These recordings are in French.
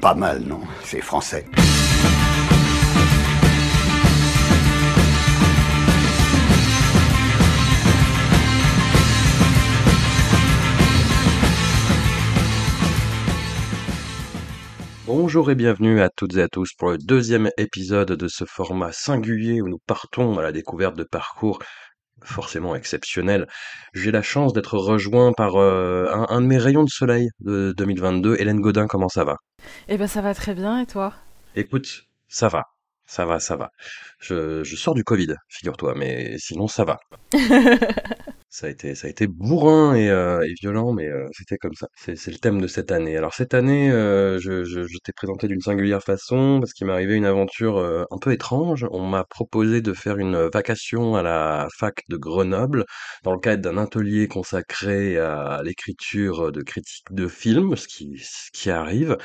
Pas mal, non C'est français. Bonjour et bienvenue à toutes et à tous pour le deuxième épisode de ce format singulier où nous partons à la découverte de parcours forcément exceptionnels. J'ai la chance d'être rejoint par euh, un, un de mes rayons de soleil de 2022. Hélène Godin, comment ça va? Eh ben ça va très bien et toi? Écoute, ça va, ça va, ça va. Je, je sors du Covid, figure-toi, mais sinon ça va. Ça a été, ça a été bourrin et, euh, et violent, mais euh, c'était comme ça. C'est, c'est le thème de cette année. Alors cette année, euh, je, je, je t'ai présenté d'une singulière façon parce qu'il m'est arrivé une aventure euh, un peu étrange. On m'a proposé de faire une vacation à la fac de Grenoble dans le cadre d'un atelier consacré à l'écriture de critiques de films, ce qui, ce qui arrive.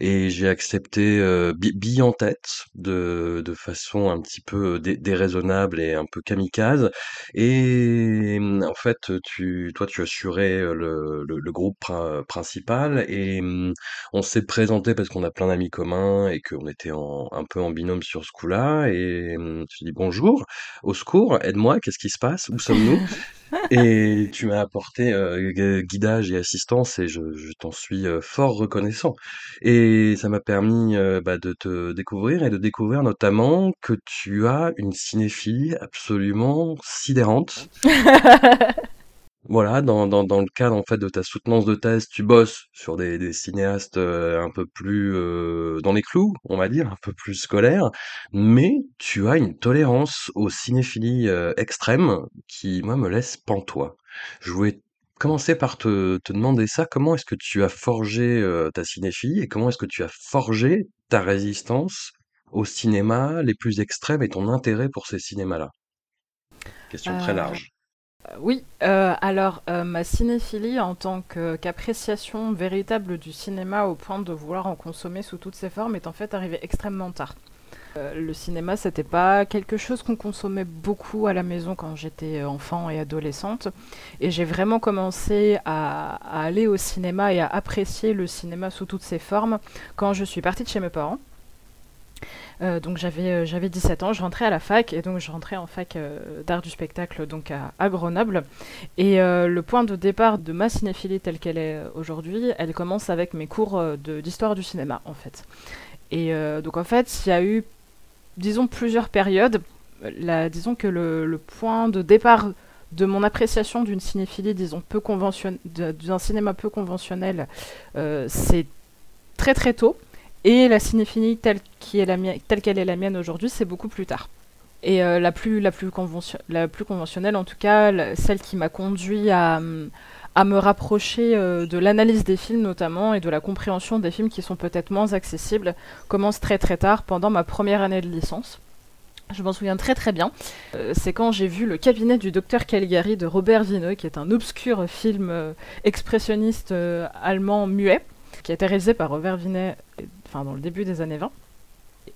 Et j'ai accepté euh, bi- bille en tête, de, de façon un petit peu dé- déraisonnable et un peu kamikaze. Et mmh, en fait, tu, toi, tu assurais le, le, groupe prin- principal et mmh, on s'est présenté parce qu'on a plein d'amis communs et qu'on était un peu en binôme sur ce coup-là. Et mmh, tu dis bonjour, au secours, aide-moi, qu'est-ce qui se passe, où sommes-nous? Et tu m'as apporté euh, gu- guidage et assistance et je, je t'en suis euh, fort reconnaissant. Et ça m'a permis euh, bah, de te découvrir et de découvrir notamment que tu as une cinéphilie absolument sidérante. Voilà, dans, dans, dans le cadre en fait de ta soutenance de thèse, tu bosses sur des, des cinéastes euh, un peu plus euh, dans les clous, on va dire, un peu plus scolaires, mais tu as une tolérance aux cinéphilies euh, extrêmes qui, moi, me laisse pantois. Je voulais commencer par te, te demander ça, comment est-ce que tu as forgé euh, ta cinéphilie et comment est-ce que tu as forgé ta résistance au cinéma les plus extrêmes et ton intérêt pour ces cinémas-là? Question très large. Oui, euh, alors euh, ma cinéphilie en tant qu'appréciation véritable du cinéma au point de vouloir en consommer sous toutes ses formes est en fait arrivée extrêmement tard. Euh, le cinéma, c'était pas quelque chose qu'on consommait beaucoup à la maison quand j'étais enfant et adolescente. Et j'ai vraiment commencé à aller au cinéma et à apprécier le cinéma sous toutes ses formes quand je suis partie de chez mes parents. Euh, donc j'avais euh, j'avais 17 ans, je rentrais à la fac et donc je rentrais en fac euh, d'art du spectacle donc à, Grenoble. Et le point de départ de ma cinéphilie telle qu'elle est aujourd'hui, elle commence avec mes cours d'histoire du cinéma en fait. Et donc en fait, il y a eu, disons, plusieurs périodes. Disons que le, point de départ de mon appréciation d'une cinéphilie, disons, peu d'un cinéma peu conventionnel, c'est très très tôt. Et la cinéphilie telle qui est la mienne- qu'elle est la mienne aujourd'hui, c'est beaucoup plus tard. Et euh, la, plus, la, plus la plus conventionnelle, en tout cas, celle qui m'a conduit à, à me rapprocher euh, de l'analyse des films notamment et de la compréhension des films qui sont peut-être moins accessibles, commence très très tard, pendant ma première année de licence. Je m'en souviens très très bien. Euh, c'est quand j'ai vu Le cabinet du docteur Caligari de Robert Vineux, qui est un obscur film expressionniste allemand muet, qui a été réalisé par Robert Vineux enfin, dans le début des années 20.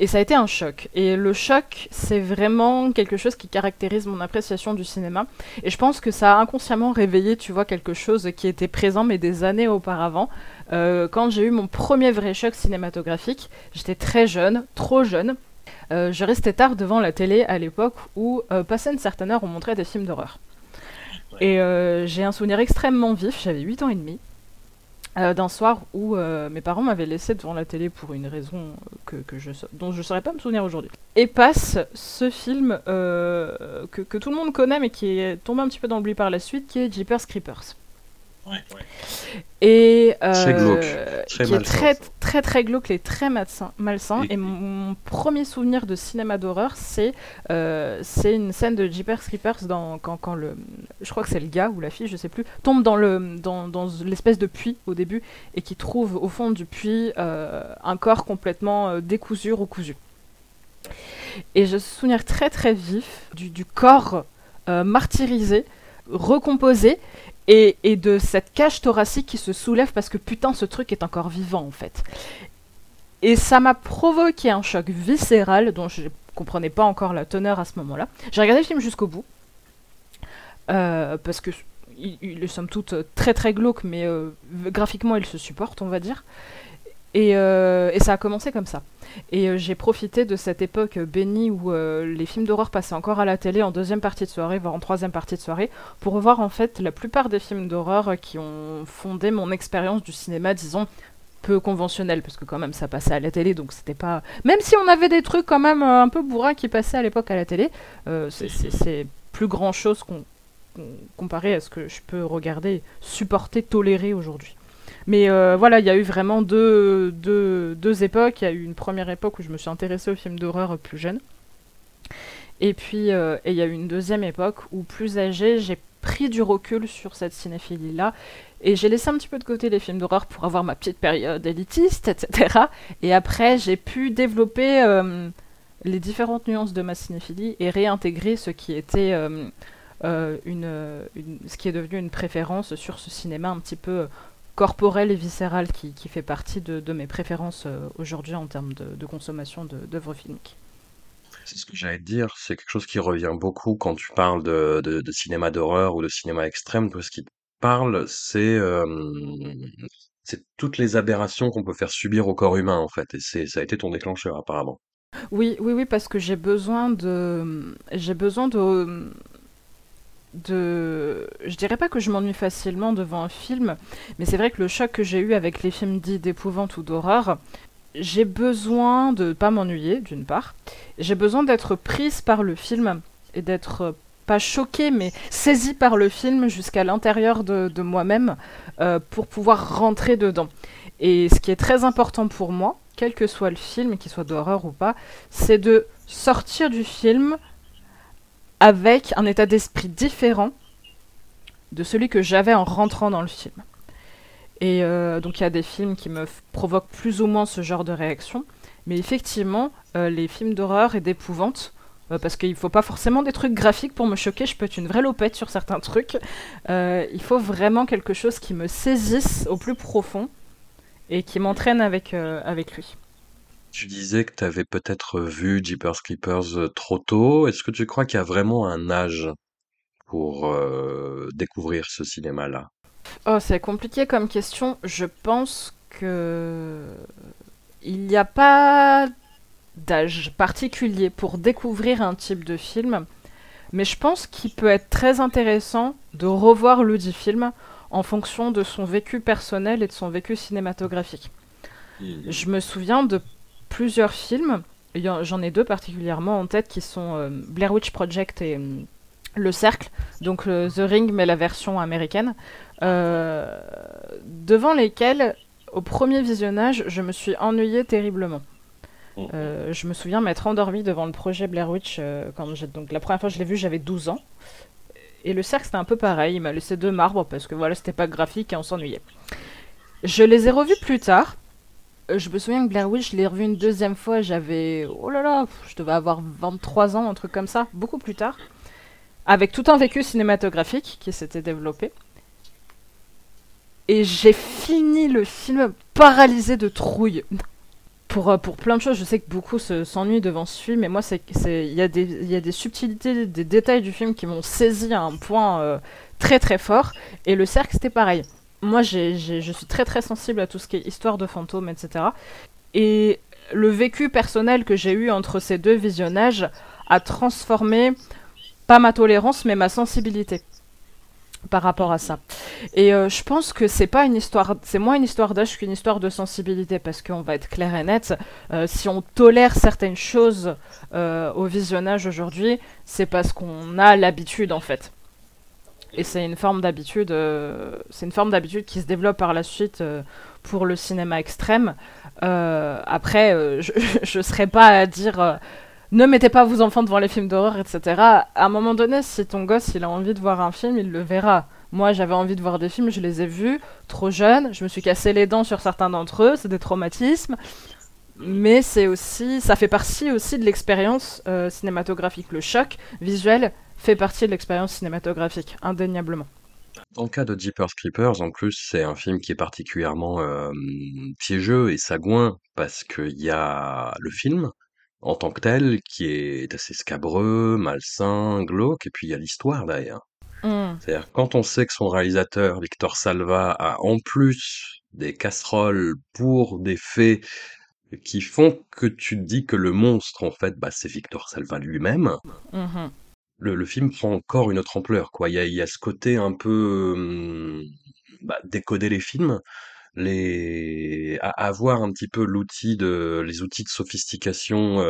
Et ça a été un choc. Et le choc, c'est vraiment quelque chose qui caractérise mon appréciation du cinéma. Et je pense que ça a inconsciemment réveillé, tu vois, quelque chose qui était présent, mais des années auparavant. Euh, quand j'ai eu mon premier vrai choc cinématographique, j'étais très jeune, trop jeune. Euh, je restais tard devant la télé à l'époque où, euh, passé une certaine heure, on montrait des films d'horreur. Et euh, j'ai un souvenir extrêmement vif, j'avais 8 ans et demi, euh, d'un soir où euh, mes parents m'avaient laissé devant la télé pour une raison que, dont je ne saurais pas me souvenir aujourd'hui. Et passe ce film euh, que, que tout le monde connaît mais qui est tombé un petit peu dans l'oubli par la suite, qui est Jeepers Creepers. Et euh, Très glauque, très qui est très, très très glauque et très malsain. malsain. Et- Et mon, premier souvenir de cinéma d'horreur, c'est euh, c'est une scène de Jeepers Creepers dans, quand, quand le, je crois que c'est le gars ou la fille, je sais plus, tombe dans le dans, dans l'espèce de puits au début et qui trouve au fond du puits euh, un corps complètement euh, décousu, recousu. Et je me souviens très très vif du, du corps euh, martyrisé, recomposé et, de cette cage thoracique qui se soulève parce que putain ce truc est encore vivant en fait. Et ça m'a provoqué un choc viscéral dont je comprenais pas encore la teneur à ce moment-là. J'ai regardé le film jusqu'au bout. Euh, parce que il, est somme toute très très glauque, mais euh, graphiquement il se supporte, on va dire. Et, euh, et ça a commencé comme ça. Et j'ai profité de cette époque bénie où les films d'horreur passaient encore à la télé en deuxième partie de soirée, voire en troisième partie de soirée, pour revoir en fait la plupart des films d'horreur qui ont fondé mon expérience du cinéma, disons, peu conventionnel parce que quand même ça passait à la télé donc c'était pas même si on avait des trucs quand même euh, un peu bourrins qui passaient à l'époque à la télé euh, c'est plus grand chose qu'on comparé à ce que je peux regarder supporter tolérer aujourd'hui mais euh, voilà il y a eu vraiment deux, époques. Il y a eu une première époque où je me suis intéressée aux films d'horreur plus jeune. Et puis et il y a eu une deuxième époque où plus âgée j'ai pris du recul sur cette cinéphilie là et j'ai laissé un petit peu de côté les films d'horreur pour avoir ma petite période élitiste, etc. Et après, j'ai pu développer euh, les différentes nuances de ma cinéphilie et réintégrer ce qui était euh, euh, une, ce qui est devenu une préférence sur ce cinéma un petit peu corporel et viscéral qui, qui fait partie de, de mes préférences aujourd'hui en termes de, de consommation d'œuvres filmiques. C'est ce que j'allais te dire, c'est quelque chose qui revient beaucoup quand tu parles de, cinéma d'horreur ou de cinéma extrême, tout ce qui parle, c'est c'est toutes les aberrations qu'on peut faire subir au corps humain, en fait. Et ça a été ton déclencheur, apparemment. Oui, oui, oui, parce que j'ai besoin de, j'ai besoin de, de, je dirais pas que je m'ennuie facilement devant un film, mais c'est vrai que le choc que j'ai eu avec les films dits d'épouvante ou d'horreur, j'ai besoin de pas m'ennuyer, d'une part. J'ai besoin d'être prise par le film et d'être pas choquée, mais saisie par le film jusqu'à l'intérieur de, moi-même euh, pour pouvoir rentrer dedans. Et ce qui est très important pour moi, quel que soit le film, qu'il soit d'horreur ou pas, c'est de sortir du film avec un état d'esprit différent de celui que j'avais en rentrant dans le film. Et euh, donc il y a des films qui me provoquent plus ou moins ce genre de réaction. Mais effectivement, euh, les films d'horreur et d'épouvante euh, parce qu'il faut pas forcément des trucs graphiques pour me choquer, je peux être une vraie lopette sur certains trucs. Il faut vraiment quelque chose qui me saisisse au plus profond et qui m'entraîne avec lui. Tu disais que tu avais peut-être vu Jeepers Creepers trop tôt. Est-ce que tu crois qu'il y a vraiment un âge pour découvrir ce cinéma-là? Oh, c'est compliqué comme question. Je pense que il n'y a pas d'âge particulier pour découvrir un type de film, mais je pense qu'il peut être très intéressant de revoir le dit film en fonction de son vécu personnel et de son vécu cinématographique. Je me souviens de plusieurs films, j'en ai deux particulièrement en tête qui sont euh, Blair Witch Project et euh, Le Cercle, donc euh, The Ring mais la version américaine, devant lesquels au premier visionnage je me suis ennuyée terriblement. Euh, je me souviens m'être endormie devant le projet Blair Witch euh, quand donc la première fois que je l'ai vu, j'avais 12 ans. Et le cercle c'était un peu pareil, il m'a laissé deux marbres parce que voilà, c'était pas graphique et on s'ennuyait. Je les ai revus plus tard. Euh, je me souviens que Blair Witch, je l'ai revu une deuxième fois, j'avais oh là là, je devais avoir 23 ans, un truc comme ça, beaucoup plus tard. Avec tout un vécu cinématographique qui s'était développé. Et j'ai fini le film paralysé de trouille pour, euh, pour plein de choses, je sais que beaucoup s'ennuient devant ce film, mais moi, il y, a des, y a des subtilités, des détails du film qui m'ont saisi à un point euh, très très fort. Et le cercle, c'était pareil. Moi, je suis très très sensible à tout ce qui est histoire de fantômes, etc. Et le vécu personnel que j'ai eu entre ces deux visionnages a transformé, pas ma tolérance, mais ma sensibilité par rapport à ça. Et euh, je pense que c'est pas une histoire, c'est moins une histoire d'âge qu'une histoire de sensibilité, parce qu'on va être clair et net. Euh, si on tolère certaines choses euh, au visionnage aujourd'hui, c'est parce qu'on a l'habitude en fait. Et c'est une forme d'habitude, c'est une forme d'habitude qui se développe par la suite pour le cinéma extrême. après, je, je serais pas à dire ne mettez pas vos enfants devant les films d'horreur, etc. À un moment donné, si ton gosse il a envie de voir un film, il le verra. Moi, j'avais envie de voir des films, je les ai vus, trop jeunes, je me suis cassé les dents sur certains d'entre eux, c'est des traumatismes. Mais c'est aussi, ça fait partie aussi de l'expérience euh, cinématographique. Le choc visuel fait partie de l'expérience cinématographique, indéniablement. Dans le cas de Jeepers Creepers, en plus, c'est un film qui est particulièrement euh, piégeux et sagouin parce qu'il y a le film en tant que tel qui est assez scabreux, malsain, glauque, et puis il y a l'histoire derrière. Hmm. C'est-à-dire quand on sait que son réalisateur, Victor Salva, a en plus des casseroles pour des faits qui font que tu te dis que le monstre, en fait, bah, c'est Victor Salva lui-même. Mhm. Le, film prend encore une autre ampleur. Il y a, ce côté un peu bah, décoder les films, les avoir un petit peu de les outils de sophistication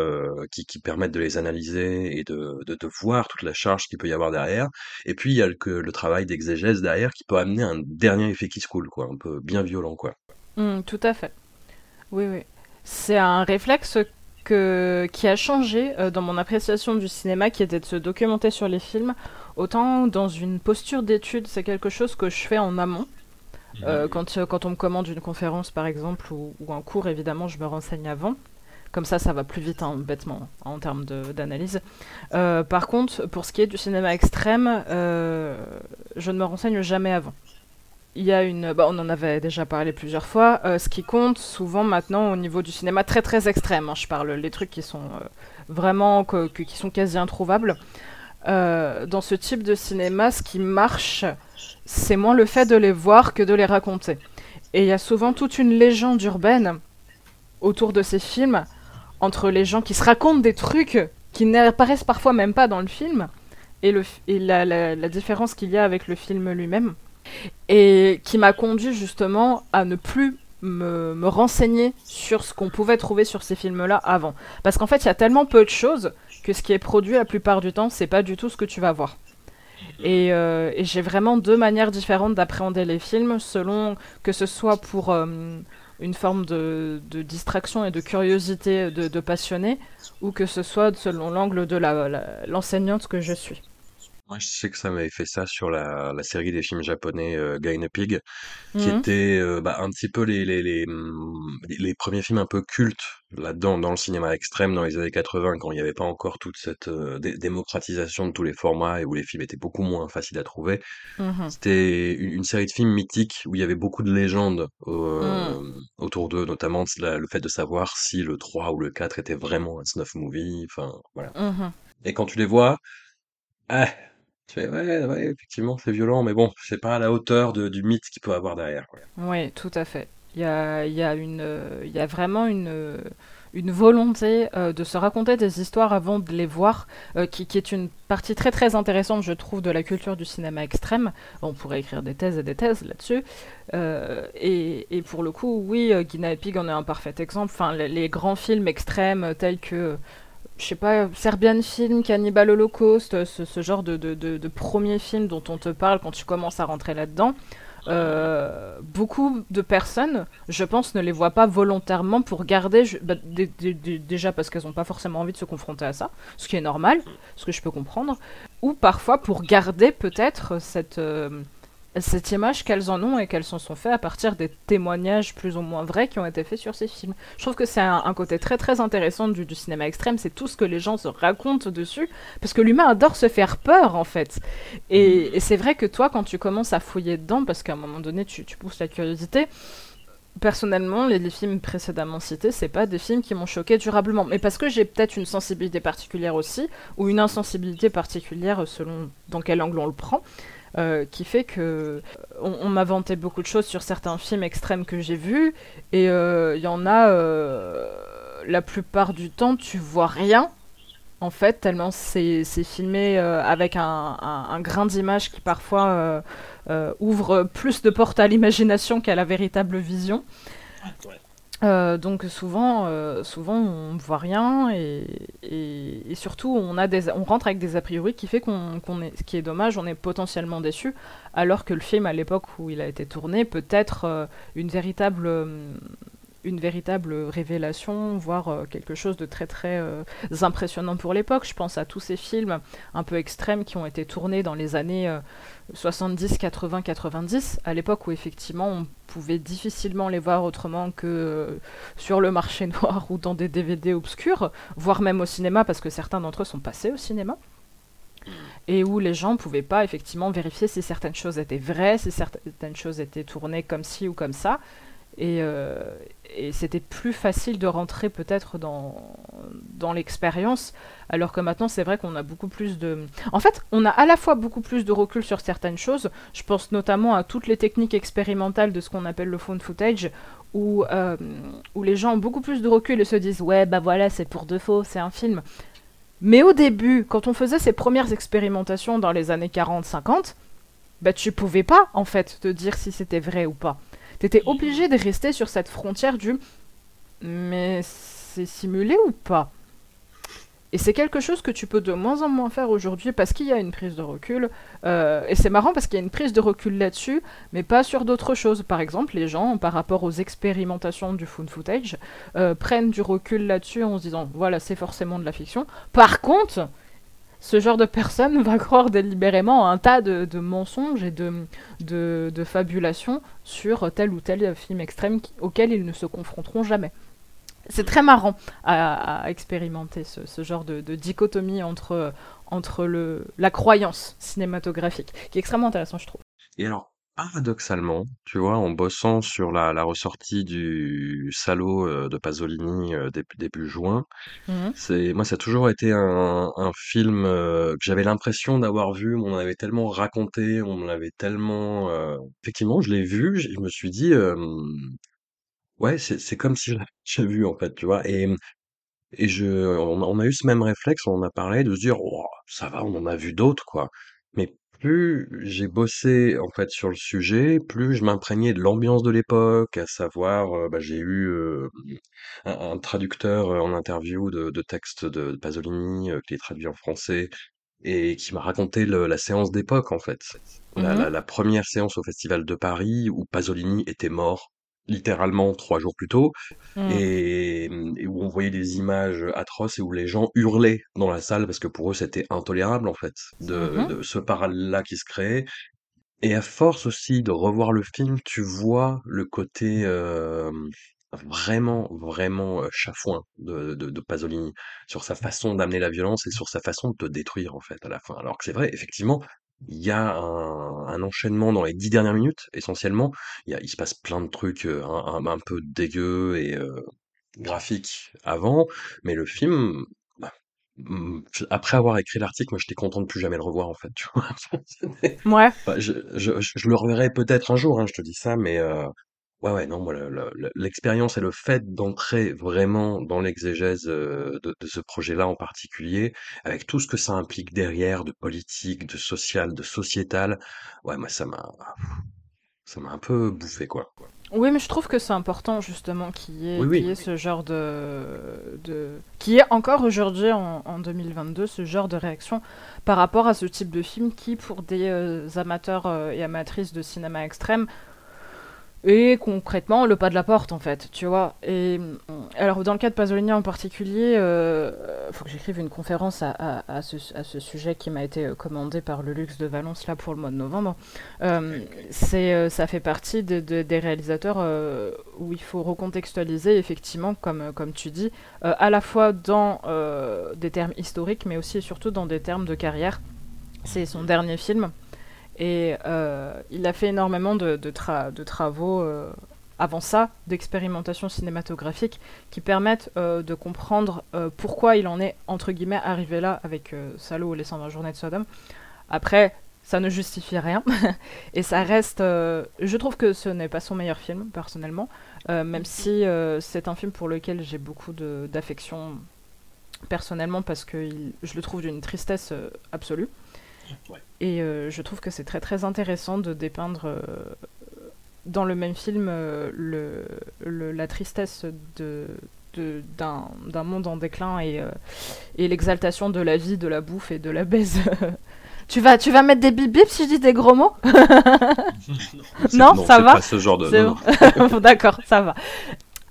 qui, permettent de les analyser et de, de, voir toute la charge qu'il peut y avoir derrière. Et puis il y a le, travail d'exégèse derrière qui peut amener un dernier effet qui se coule, quoi, un peu bien violent, quoi. Hmm, tout à fait. Oui, oui. C'est un réflexe que, qui a changé euh, dans mon appréciation du cinéma, qui était de se documenter sur les films. Autant dans une posture d'étude, c'est quelque chose que je fais en amont. Euh, quand, euh, quand on me commande une conférence, par exemple, ou, ou un cours, évidemment, je me renseigne avant. Comme ça, ça va plus vite, hein, bêtement, en termes d'analyse. Euh, par contre, pour ce qui est du cinéma extrême, euh, je ne me renseigne jamais avant. Il y a une, bah, on en avait déjà parlé plusieurs fois. euh, ce qui compte souvent maintenant au niveau du cinéma très très extrême. hein, je parle les trucs qui sont euh, vraiment qui sont quasi introuvables. Euh, dans ce type de cinéma, ce qui marche, c'est moins le fait de les voir que de les raconter. Et il y a souvent toute une légende urbaine autour de ces films, entre les gens qui se racontent des trucs qui n'apparaissent parfois même pas dans le film, et, le, et la- la différence qu'il y a avec le film lui-même, et qui m'a conduit justement à ne plus me, renseigner sur ce qu'on pouvait trouver sur ces films-là avant. Parce qu'en fait, il y a tellement peu de choses que ce qui est produit la plupart du temps, c'est pas du tout ce que tu vas voir. Et, euh, j'ai vraiment deux manières différentes d'appréhender les films, selon que ce soit pour euh, une forme de, distraction et de curiosité de, de passionné, ou que ce soit selon l'angle de l'enseignante que je suis. Moi, je sais que ça m'avait fait ça sur la, la série des films japonais euh, Guy in a Pig, qui Mhm. était euh, bah, un petit peu les, les, les, hum, les- les premiers films un peu cultes là-dedans, dans le cinéma extrême dans les années 80, quand il n'y avait pas encore toute cette euh, dé- démocratisation de tous les formats et où les films étaient beaucoup moins faciles à trouver. Mhm. C'était une, une série de films mythiques où il y avait beaucoup de légendes euh, Mm. autour d'eux, notamment la- le fait de savoir si le 3 ou le 4 était vraiment un snuff movie, enfin voilà. Mhm. Et quand tu les vois, ah, tu ouais, ouais, effectivement, c'est violent, mais bon, c'est pas à la hauteur de, du mythe qu'il peut avoir derrière. Oui, tout à fait. Il y a, y a y a vraiment une, une volonté euh, de se raconter des histoires avant de les voir, euh, qui, qui est une partie très très intéressante, je trouve, de la culture du cinéma extrême. On pourrait écrire des thèses et des thèses là-dessus. Euh, et, et pour le coup, oui, Guinea Pig en est un parfait exemple. Enfin, les, grands films extrêmes tels que, je sais pas, Serbian Film, Cannibal Holocaust, euh, ce, genre de, de, de, premiers films dont on te parle quand tu commences à rentrer là-dedans. Euh, beaucoup de personnes, je pense, ne les voient pas volontairement pour garder, bah, dé- dé- dé- déjà parce qu'elles n'ont pas forcément envie de se confronter à ça, ce qui est normal, ce que je peux comprendre, ou parfois pour garder peut-être cette, euh, cette image qu'elles en ont et qu'elles s'en sont fait à partir des témoignages plus ou moins vrais qui ont été faits sur ces films. Je trouve que c'est un, un côté très très intéressant du, du cinéma extrême, c'est tout ce que les gens se racontent dessus, parce que l'humain adore se faire peur en fait. Et, et c'est vrai que toi, quand tu commences à fouiller dedans, parce qu'à un moment donné, tu, tu pousses la curiosité, personnellement, les, les films précédemment cités, c'est pas des films qui m'ont choqué durablement. Mais parce que j'ai peut-être une sensibilité particulière aussi, ou une insensibilité particulière selon dans quel angle on le prend. Euh, qui fait que euh, on, m'a vanté beaucoup de choses sur certains films extrêmes que j'ai vus et euh, il y en a euh, la plupart du temps tu vois rien en fait, tellement c'est filmé euh, avec un, grain d'image qui parfois euh, euh, ouvre plus de portes à l'imagination qu'à la véritable vision. Euh, donc souvent, euh, souvent on ne voit rien et, surtout on, a des, on rentre avec des a priori qui fait qu'on est, ce qui est dommage, on est potentiellement déçu, alors que le film à l'époque où il a été tourné peut être euh, une véritable une véritable révélation, voire euh, quelque chose de très très euh, impressionnant pour l'époque. Je pense à tous ces films un peu extrêmes qui ont été tournés dans les années euh, 70, 80, 90, à l'époque où effectivement on pouvait difficilement les voir autrement que euh, sur le marché noir ou dans des DVD obscurs, voire même au cinéma parce que certains d'entre eux sont passés au cinéma. et où les gens ne pouvaient pas effectivement vérifier si certaines choses étaient vraies, si certaines choses étaient tournées comme ci ou comme ça. Et, et c'était plus facile de rentrer peut-être dans, dans l'expérience, alors que maintenant c'est vrai qu'on a beaucoup plus de... En fait, on a à la fois beaucoup plus de recul sur certaines choses, je pense notamment à toutes les techniques expérimentales de ce qu'on appelle le phone footage, où, euh, où les gens ont beaucoup plus de recul et se disent ouais bah voilà c'est pour de faux, c'est un film. Mais au début, quand on faisait ces premières expérimentations dans les années 40-50, bah tu pouvais pas en fait te dire si c'était vrai ou pas. T'étais obligé de rester sur cette frontière du mais c'est simulé ou pas? Et c'est quelque chose que tu peux de moins en moins faire aujourd'hui parce qu'il y a une prise de recul. Euh, et c'est marrant parce qu'il y a une prise de recul là-dessus, mais pas sur d'autres choses. Par exemple, les gens, par rapport aux expérimentations du found footage, euh, prennent du recul là-dessus en se disant voilà, c'est forcément de la fiction. Par contre, ce genre de personne va croire délibérément un tas de, mensonges et de, de, fabulations sur tel ou tel film extrême auquel ils ne se confronteront jamais. C'est très marrant à, expérimenter ce, genre de, dichotomie entre, entre le, la croyance cinématographique, qui est extrêmement intéressant, je trouve. Et alors, paradoxalement, tu vois, en bossant sur la, la ressortie du Salaud euh, de Pasolini euh, début, juin, mhm. c'est moi ça a toujours été un, un film euh, que j'avais l'impression d'avoir vu, on en avait tellement raconté, on l'avait tellement effectivement, je l'ai vu, je me suis dit Ouais, c'est c'est comme si je l'avais vu, en fait, tu vois? Et, et je on a on a eu ce même réflexe, on en a parlé, de se dire: «Oh, ça va, on en a vu d'autres, quoi». Mais plus j'ai bossé, en fait, sur le sujet, plus je m'imprégnais de l'ambiance de l'époque, à savoir, heu, bah, j'ai eu, heu, un un traducteur, heu, en interview de de textes de Pasolini, qui est traduit en français et qui m'a raconté le la séance d'époque, en fait. La Mmh la la 1 séance au Festival de Paris où Pasolini était mort littéralement trois jours plus tôt, mmh. et, où on voyait des images atroces et où les gens hurlaient dans la salle parce que pour eux c'était intolérable en fait de, Mmh ce parallèle-là qui se créait. Et à force aussi de revoir le film, tu vois le côté euh, vraiment, vraiment chafouin de, de, de Pasolini sur sa façon d'amener la violence et sur sa façon de te détruire en fait à la fin. Alors que c'est vrai, effectivement, il y a un, un enchaînement dans les dix dernières minutes, essentiellement. Il, y a, il se passe plein de trucs euh, un, un, peu dégueux et euh, graphiques avant, mais le film, bah, mm, après avoir écrit l'article, moi j'étais content de plus jamais le revoir en fait. Tu vois ouais. Je, je, je, le reverrai peut-être un jour, hein, je te dis ça, mais euh, Ouais, ouais, non, moi, l'expérience et le fait d'entrer vraiment dans l'exégèse euh, de, de ce projet-là en particulier, avec tout ce que ça implique derrière, de politique, de social, de sociétal, ouais, moi, ça m'a, ça m'a un peu bouffé, quoi. Oui, mais je trouve que c'est important justement qu'il y, ait, ce genre de, de... qui est encore aujourd'hui en, en, 2022 ce genre de réaction par rapport à ce type de film qui, pour des euh, amateurs euh, et amatrices de cinéma extrême, et concrètement le pas de la porte en fait, tu vois. Et alors dans le cas de Pasolini en particulier, il euh, faut que j'écrive une conférence à, à, ce, à, ce, sujet qui m'a été commandé par le Luxe de Valence là pour le mois de novembre. Euh, c'est euh, ça fait partie de, de, des réalisateurs euh, où il faut recontextualiser effectivement, comme comme tu dis, euh, à la fois dans des termes historiques, mais aussi et surtout dans des termes de carrière. C'est son dernier film. Et euh, il a fait énormément de, de, de travaux euh, avant ça, d'expérimentation cinématographique, qui permettent euh, de comprendre euh, pourquoi il en est, entre guillemets, arrivé là avec euh, Salo ou les 120 journées de Sodome. Après, ça ne justifie rien. et ça reste... je trouve que ce n'est pas son meilleur film, personnellement, même si c'est un film pour lequel j'ai beaucoup d'affection personnellement, parce que il- je le trouve d'une tristesse absolue. Ouais. Et euh, je trouve que c'est très très intéressant de dépeindre euh, dans le même film euh, le, le- la tristesse de, d'un, monde en déclin et, et l'exaltation de la vie, de la bouffe et de la baise. tu, vas, tu vas mettre des bip bip si je dis des gros mots Non, ça va pas ce genre de. Bon. D'accord, ça va.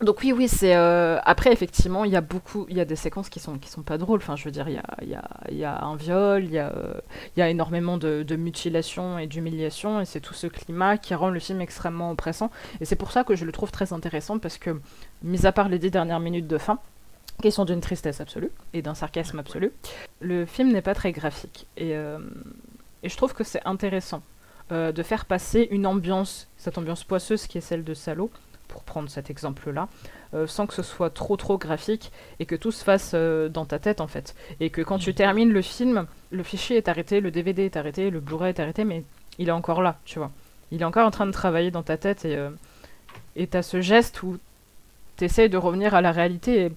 Donc oui, oui, c'est euh, après effectivement, il y a beaucoup, il y a des séquences qui sont qui sont pas drôles. Enfin, je veux dire, il y a il y a, y a un viol, il y a euh, y a énormément de, de mutilation et d'humiliation, et c'est tout ce climat qui rend le film extrêmement oppressant. Et c'est pour ça que je le trouve très intéressant parce que, mis à part les dix dernières minutes de fin, qui sont d'une tristesse absolue et d'un sarcasme absolu. Le film n'est pas très graphique. Et, euh, et je trouve que c'est intéressant de faire passer une ambiance, cette ambiance poisseuse qui est celle de Salo, pour prendre cet exemple-là, euh, sans que ce soit trop trop graphique et que tout se fasse dans ta tête en fait. Et que quand tu termines le film, le fichier est arrêté, le DVD est arrêté, le Blu-ray est arrêté, mais il est encore là, tu vois. Il est encore en train de travailler dans ta tête et et t'as ce geste où t'essayes de revenir à la réalité et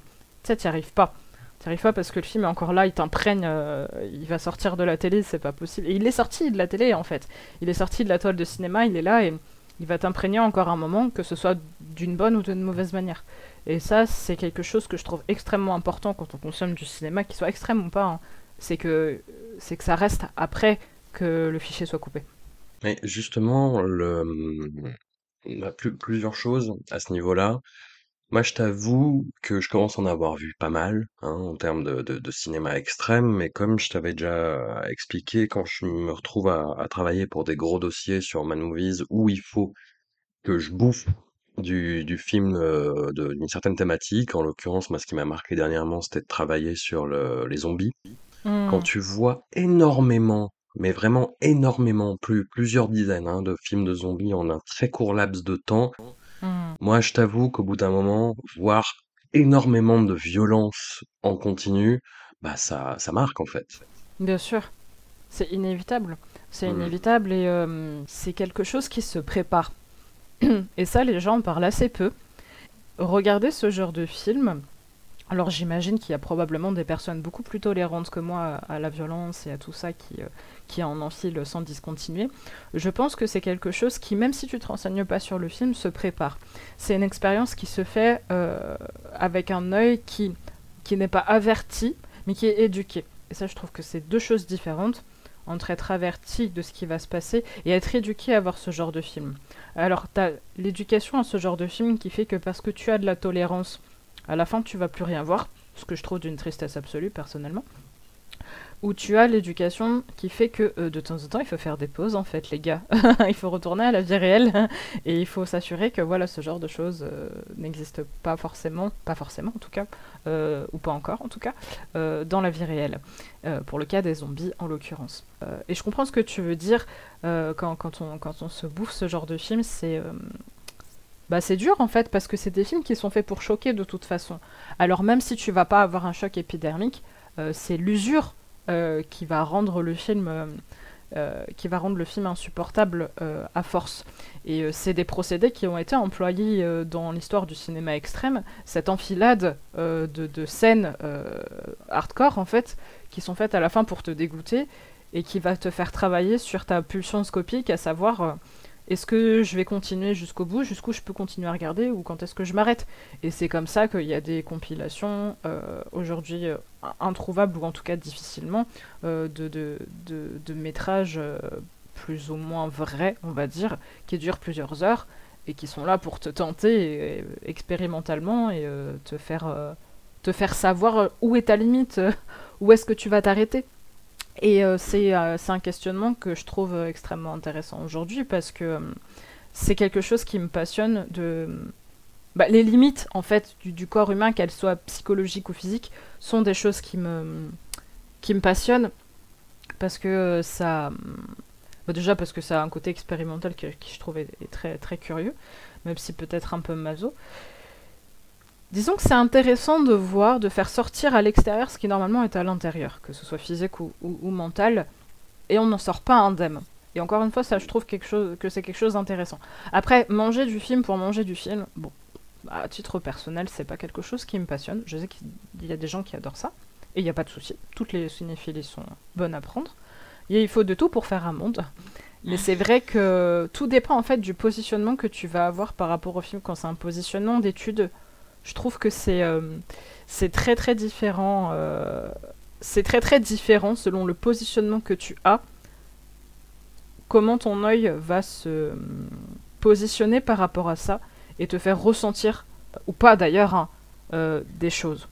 tu t'y arrives pas. T'y arrives pas parce que le film est encore là, il t'imprègne, euh, il va sortir de la télé, c'est pas possible. Et il est sorti de la télé en fait. Il est sorti de la toile de cinéma, il est là et il va t'imprégner encore un moment, que ce soit d'une bonne ou d'une mauvaise manière. Et ça, c'est quelque chose que je trouve extrêmement important quand on consomme du cinéma, qu'il soit extrême ou pas. Hein. C'est que c'est ça reste après que le fichier soit coupé. Mais justement, le, bah, plusieurs choses à ce niveau-là. Moi, je t'avoue que je commence à en avoir vu pas mal, hein, en termes de, de, cinéma extrême, mais comme je t'avais déjà expliqué, quand je me retrouve à, travailler pour des gros dossiers sur Man Movies où il faut que je bouffe du, du film euh, d'une certaine thématique, en l'occurrence, moi, ce qui m'a marqué dernièrement, c'était de travailler sur le, les zombies. Quand hmm. tu vois énormément, mais vraiment énormément, plus, plusieurs dizaines hein, de films de zombies en un très court laps de temps, Mmh. Moi, je t'avoue qu'au bout d'un moment, voir énormément de violence en continu, bah ça, ça marque en fait. Bien sûr, c'est inévitable. C'est mmh. inévitable et euh, c'est quelque chose qui se prépare. et ça, les gens en parlent assez peu. Regardez ce genre de film, alors j'imagine qu'il y a probablement des personnes beaucoup plus tolérantes que moi à, la violence et à tout ça qui, euh, qui en enfilent sans discontinuer. Je pense que c'est quelque chose qui, même si tu te renseignes pas sur le film, se prépare. C'est une expérience qui se fait euh, avec un œil qui, qui n'est pas averti, mais qui est éduqué. Et ça, je trouve que c'est deux choses différentes entre être averti de ce qui va se passer et être éduqué à voir ce genre de film. Alors, tu as l'éducation à ce genre de film qui fait que parce que tu as de la tolérance à la fin, tu vas plus rien voir, ce que je trouve d'une tristesse absolue personnellement. Où tu as l'éducation qui fait que euh, de temps en temps il faut faire des pauses en fait les gars. il faut retourner à la vie réelle et il faut s'assurer que voilà ce genre de choses euh, n'existe pas forcément, pas forcément en tout cas, euh, ou pas encore en tout cas, dans la vie réelle. pour le cas des zombies en l'occurrence. et je comprends ce que tu veux dire quand, quand, on, quand on se bouffe ce genre de film, c'est bah c'est dur en fait parce que c'est des films qui sont faits pour choquer de toute façon. Alors même si tu vas pas avoir un choc épidermique, euh, c'est l'usure euh, qui va rendre le film euh, qui va rendre le film insupportable à force. Et c'est des procédés qui ont été employés dans l'histoire du cinéma extrême, cette enfilade de, de, scènes hardcore en fait, qui sont faites à la fin pour te dégoûter et qui va te faire travailler sur ta pulsion scopique, à savoir est-ce que je vais continuer jusqu'au bout, jusqu'où je peux continuer à regarder, ou quand est-ce que je m'arrête? Et c'est comme ça qu'il y a des compilations euh, aujourd'hui euh, introuvables, ou en tout cas difficilement, euh, de, de, de, métrages plus ou moins vrais, on va dire, qui durent plusieurs heures, et qui sont là pour te tenter expérimentalement et te, faire, te faire savoir où est ta limite, où est-ce que tu vas t'arrêter? Et euh, euh, c'est un questionnement que je trouve euh, extrêmement intéressant aujourd'hui parce que c'est quelque chose qui me passionne de... Bah, les limites en fait du, corps humain, qu'elles soient psychologiques ou physiques, sont des choses qui me, qui me passionnent parce que ça... Bah, déjà parce que ça a un côté expérimental qui, je trouve est, très, très curieux, même si peut-être un peu maso. Disons que c'est intéressant de voir, de faire sortir à l'extérieur ce qui normalement est à l'intérieur, que ce soit physique ou, mental, et on n'en sort pas indemne. Et encore une fois, ça, je trouve que c'est quelque chose d'intéressant. Après, manger du film pour manger du film, bon, à titre personnel, c'est pas quelque chose qui me passionne. Je sais qu'il y a des gens qui adorent ça, et il n'y a pas de souci. Toutes les cinéphiles sont bonnes à prendre. Il faut de tout pour faire un monde. Mais c'est vrai que tout dépend en fait du positionnement que tu vas avoir par rapport au film. Quand c'est un positionnement d'étude je trouve que c'est euh, très très différent. Euh, c'est très très différent selon le positionnement que tu as. Comment ton œil va se positionner par rapport à ça et te faire ressentir, ou pas d'ailleurs, hein, euh, des choses.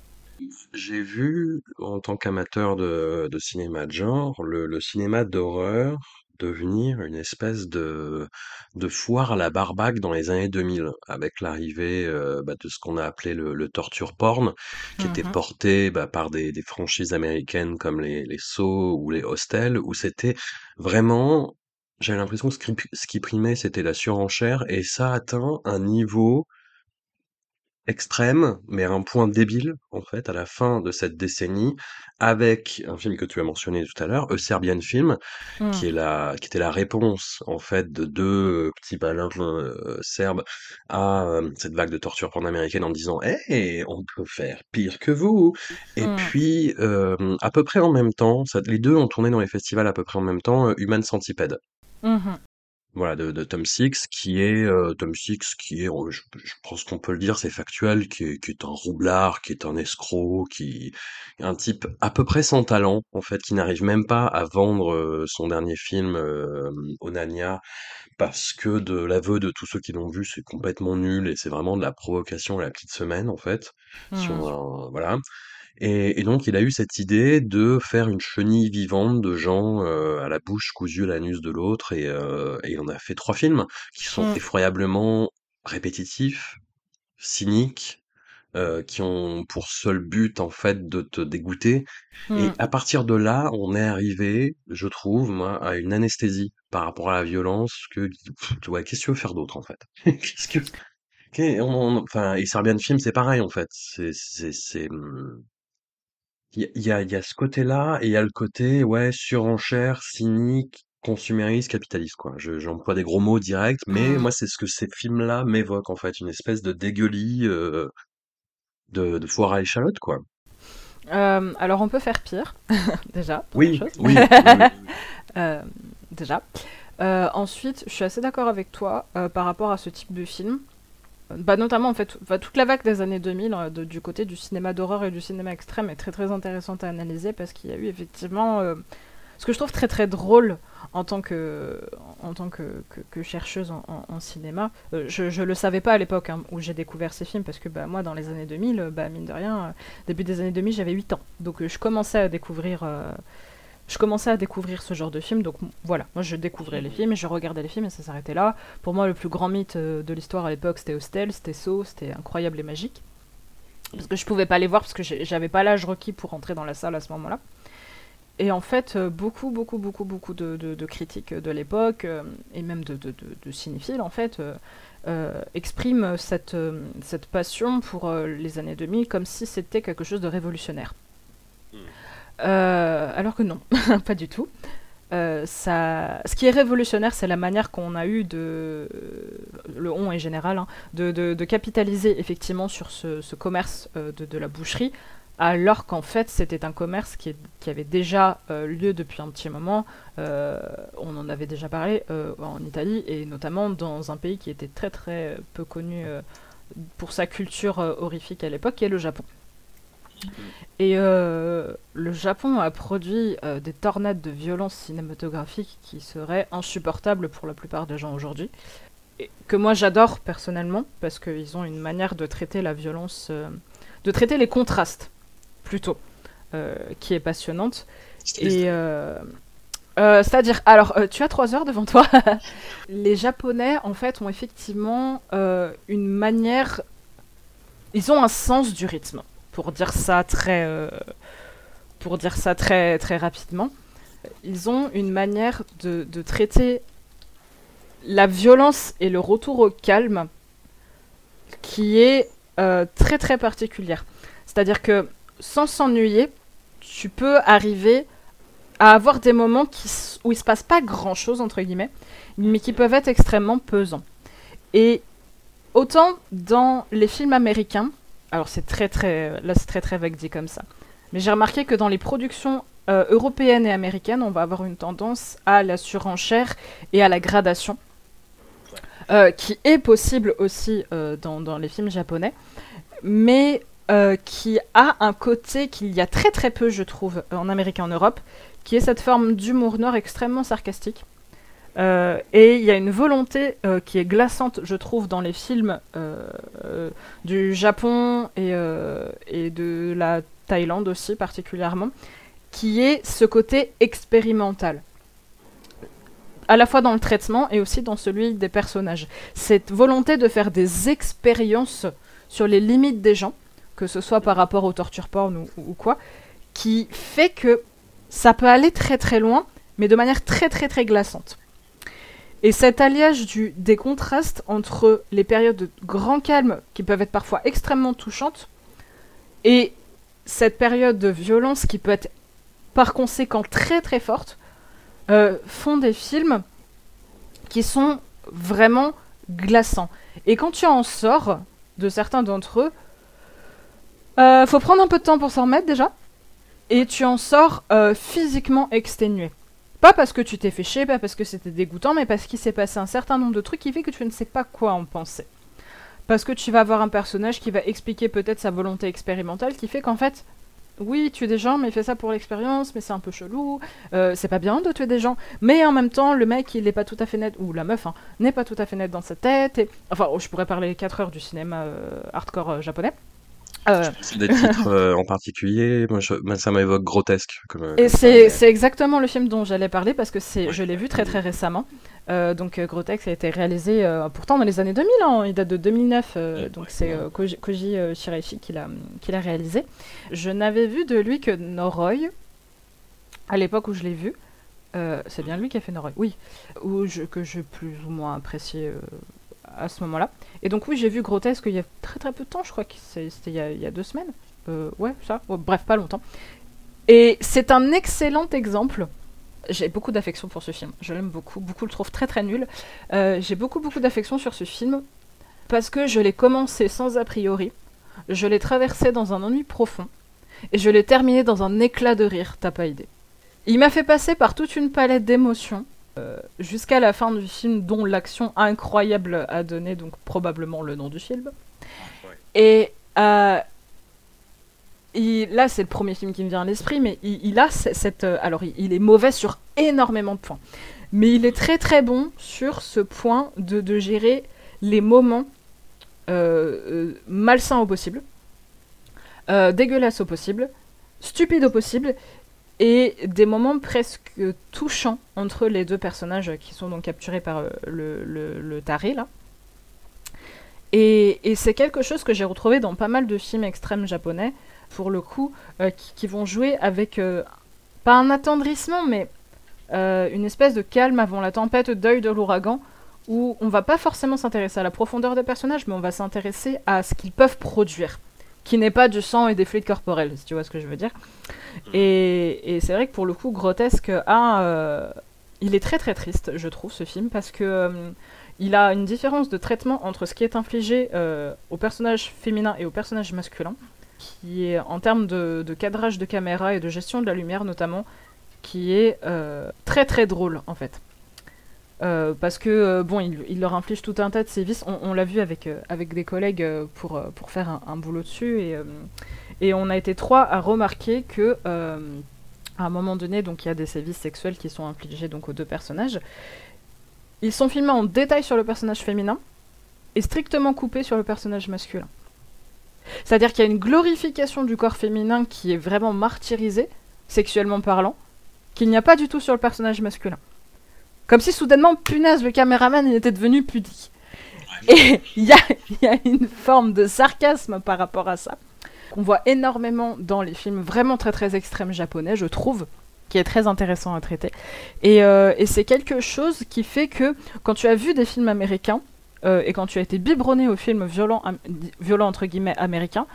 J'ai vu, en tant qu'amateur de, cinéma de genre, le cinéma d'horreur devenir une espèce de, de foire à la barbaque dans les années 2000, avec l'arrivée euh, bah, de ce qu'on a appelé le, le torture porn, qui était Mhm. porté bah, par des, des franchises américaines comme les, les Saw ou les Hostel, où c'était vraiment, j'avais l'impression que ce qui, ce qui primait, c'était la surenchère, et ça atteint un niveau extrême, mais à un point débile, en fait, à la fin de cette décennie, avec un film que tu as mentionné tout à l'heure, A Serbian Film, qui est la, qui était la réponse, en fait, de deux petits malins euh, serbes à euh, cette vague de torture pan-américaine en disant, hey, on peut faire pire que vous. Et Mm. puis, euh, à peu près en même temps, ça, les deux ont tourné dans les festivals à peu près en même temps, Human Centipede. Mhm. Voilà, de, de Tom Six, qui est euh, Tom Six, qui est, euh, je, je pense qu'on peut le dire, c'est factuel, qui est, qui est un roublard, qui est un escroc, qui est un type à peu près sans talent, en fait, qui n'arrive même pas à vendre euh, son dernier film, euh, Onania, parce que de l'aveu de tous ceux qui l'ont vu, c'est complètement nul et c'est vraiment de la provocation à la petite semaine, en fait. Mm. un- voilà. Et, et donc, il a eu cette idée de faire une chenille vivante de gens euh, à la bouche cousue l'anus de l'autre. Et, euh, et en a fait trois films qui sont Mm. effroyablement répétitifs, cyniques, euh, qui ont pour seul but, en fait, de te dégoûter. Et Mm. à partir de là, on est arrivé, je trouve, moi, à une anesthésie par rapport à la violence que, pff, ouais, qu'est-ce que tu veux faire d'autre, en fait? Qu'est-ce que... qu'est- on- on- Enfin, et Serbian Film, c'est pareil, en fait. C'est, c'est, c'est, hum, il y a, il y a ce côté-là, et il y a le côté, ouais, surenchère, cynique, consumériste, capitaliste, quoi. Je, j'emploie des gros mots directs, mais Mm. moi, c'est ce que ces films-là m'évoquent, en fait. Une espèce de dégueulis, euh, de, de foire à l'échalote, quoi. Euh, alors on peut faire pire, déjà, première Oui, chose. oui, oui, oui. Euh, déjà. Euh, ensuite, je suis assez d'accord avec toi euh, par rapport à ce type de film. Bah, notamment, en fait, toute la vague des années 2000 euh, du côté du cinéma d'horreur et du cinéma extrême est très très intéressante à analyser parce qu'il y a eu effectivement euh, ce que je trouve très très drôle en tant que, en tant que, chercheuse en, cinéma. Euh, je, je le savais pas à l'époque hein, où j'ai découvert ces films parce que bah, moi, dans les années 2000, euh, bah, mine de rien, début des années 2000, j'avais 8 ans. Donc je commençais à découvrir. Je commençais à découvrir ce genre de film, donc voilà, moi je découvrais les films et je regardais les films et ça s'arrêtait là. Pour moi, le plus grand mythe euh, de l'histoire à l'époque, c'était Hostel, c'était Saw, c'était incroyable et magique. Parce que je pouvais pas les voir parce que j'avais pas l'âge requis pour entrer dans la salle à ce moment-là. Et en fait, euh, beaucoup, beaucoup, beaucoup, beaucoup de, de- de critiques de l'époque, euh, et même de, cinéphiles, en fait, euh, expriment cette, cette passion pour les années 2000 comme si c'était quelque chose de révolutionnaire. Euh, alors que non, pas du tout. Euh. Ce qui est révolutionnaire, c'est la manière qu'on a eu de. Le on est général, hein, de, capitaliser effectivement sur ce, ce commerce euh, de, la boucherie, alors qu'en fait c'était un commerce qui, avait déjà lieu depuis un petit moment. On en avait déjà parlé en Italie et notamment dans un pays qui était très très peu connu pour sa culture horrifique à l'époque, qui est le Japon. Et euh, le Japon a produit euh, des tornades de violence cinématographique qui seraient insupportables pour la plupart des gens aujourd'hui. Et que moi j'adore personnellement, parce qu'ils ont une manière de traiter la violence, euh, de traiter les contrastes, plutôt, qui est passionnante. Et euh, euh, c'est-à-dire, alors, euh, tu as trois heures devant toi. les Japonais, en fait, ont effectivement euh, une manière. Ils ont un sens du rythme, pour dire ça très, euh, pour dire ça très, très rapidement. Ils ont une manière de, traiter la violence et le retour au calme qui est euh, très très particulière. C'est-à-dire que sans s'ennuyer, tu peux arriver à avoir des moments où il se passe pas grand chose entre guillemets, mais qui peuvent être extrêmement pesants. Et autant dans les films américains, alors c'est très très là c'est très très vague dit comme ça, mais j'ai remarqué que dans les productions euh, européennes et américaines, on va avoir une tendance à la surenchère et à la gradation, euh, qui est possible aussi euh, dans, dans les films japonais, mais qui a un côté qu'il y a très très peu, je trouve, en Amérique et en Europe, qui est cette forme d'humour noir extrêmement sarcastique. Euh, et il y a une volonté euh, qui est glaçante, je trouve, dans les films euh, du Japon et, et de la Thaïlande aussi particulièrement, qui est ce côté expérimental. à la fois dans le traitement et aussi dans celui des personnages. Cette volonté de faire des expériences sur les limites des gens, que ce soit par rapport au torture porn ou, quoi, qui fait que ça peut aller très très loin, mais de manière très très très glaçante. Et cet alliage du, des contrastes entre les périodes de grand calme, qui peuvent être parfois extrêmement touchantes, et cette période de violence qui peut être par conséquent très très forte, euh, font des films qui sont vraiment glaçants. Et quand tu en sors de certains d'entre eux, euh, faut prendre un peu de temps pour s'en remettre déjà. Et tu en sors euh, physiquement exténué. Pas parce que tu t'es fait chier, pas parce que c'était dégoûtant, mais parce qu'il s'est passé un certain nombre de trucs qui fait que tu ne sais pas quoi en penser. Parce que tu vas avoir un personnage qui va expliquer peut-être sa volonté expérimentale, qui fait qu'en fait, oui, tuer des gens, mais il fait ça pour l'expérience, mais c'est un peu chelou. Euh, c'est pas bien de tuer des gens. Mais en même temps, le mec, il n'est pas tout à fait net, ou la meuf, hein, n'est pas tout à fait net dans sa tête. Et... Enfin, oh, je pourrais parler 4 heures du cinéma euh, hardcore euh, japonais. Euh... Des titres en particulier, moi, ça m'évoque grotesque. et c'est exactement le film dont j'allais parler parce que c'est, je l'ai vu très très récemment. Euh, donc Grotex a été réalisé pourtant dans les années 2000, hein, il date de 2009, donc c'est Koji, Koji Shiraishi qui l'a, qui l'a réalisé. Je n'avais vu de lui que Noroi à l'époque où je l'ai vu. c'est bien lui qui a fait Noroi, oui, ou que j'ai plus ou moins apprécié à ce moment-là. Et donc oui, j'ai vu Grotesque il y a très très peu de temps, je crois que c'était il, y a deux semaines. Euh, ouais, ça. bref, pas longtemps. Et c'est un excellent exemple. J'ai beaucoup d'affection pour ce film. Je l'aime beaucoup. Beaucoup le trouvent très très nul. Euh, j'ai beaucoup beaucoup d'affection sur ce film parce que je l'ai commencé sans a priori. Je l'ai traversé dans un ennui profond. Et je l'ai terminé dans un éclat de rire, t'as pas idée. Il m'a fait passer par toute une palette d'émotions jusqu'à la fin du film, dont l'action incroyable a donné donc probablement le nom du film. Et euh, là, c'est le premier film qui me vient à l'esprit, mais il, a cette. Euh, alors, il, est mauvais sur énormément de points. Mais il est très très bon sur ce point de, de gérer les moments malsains au possible, dégueulasses au possible, stupides au possible, et des moments presque touchants entre les deux personnages qui sont donc capturés par euh, le, le, taré là. Et, et c'est quelque chose que j'ai retrouvé dans pas mal de films extrêmes japonais, pour le coup, euh, qui, vont jouer avec, euh, pas un attendrissement, mais une espèce de calme avant la tempête, deuil de l'ouragan, où on va pas forcément s'intéresser à la profondeur des personnages, mais on va s'intéresser à ce qu'ils peuvent produire qui n'est pas du sang et des fluides corporels, si tu vois ce que je veux dire. Mm. Et, c'est vrai que pour le coup, Grotesque a. Euh, il est très très triste, je trouve, ce film, parce que. Euh, il a une différence de traitement entre ce qui est infligé euh, au personnage féminin et au personnage masculin, qui est en termes de, cadrage de caméra et de gestion de la lumière notamment, qui est très très drôle en fait. Euh, parce que euh, bon, leur inflige tout un tas de sévices. On, l'a vu avec, euh, avec des collègues pour, pour faire un, boulot dessus et, on a été trois à remarquer que à un moment donné, donc il y a des sévices sexuels qui sont infligés donc aux deux personnages. Ils sont filmés en détail sur le personnage féminin et strictement coupés sur le personnage masculin. C'est-à-dire qu'il y a une glorification du corps féminin qui est vraiment martyrisée, sexuellement parlant, qu'il n'y a pas du tout sur le personnage masculin. Comme si soudainement, punaise, le caméraman il était devenu pudique. Et il y a, une forme de sarcasme par rapport à ça, qu'on voit énormément dans les films vraiment très très extrêmes japonais, je trouve, qui est très intéressant à traiter. Et, euh, c'est quelque chose qui fait que quand tu as vu des films américains, euh, et quand tu as été biberonné aux films violents, violents entre guillemets américains,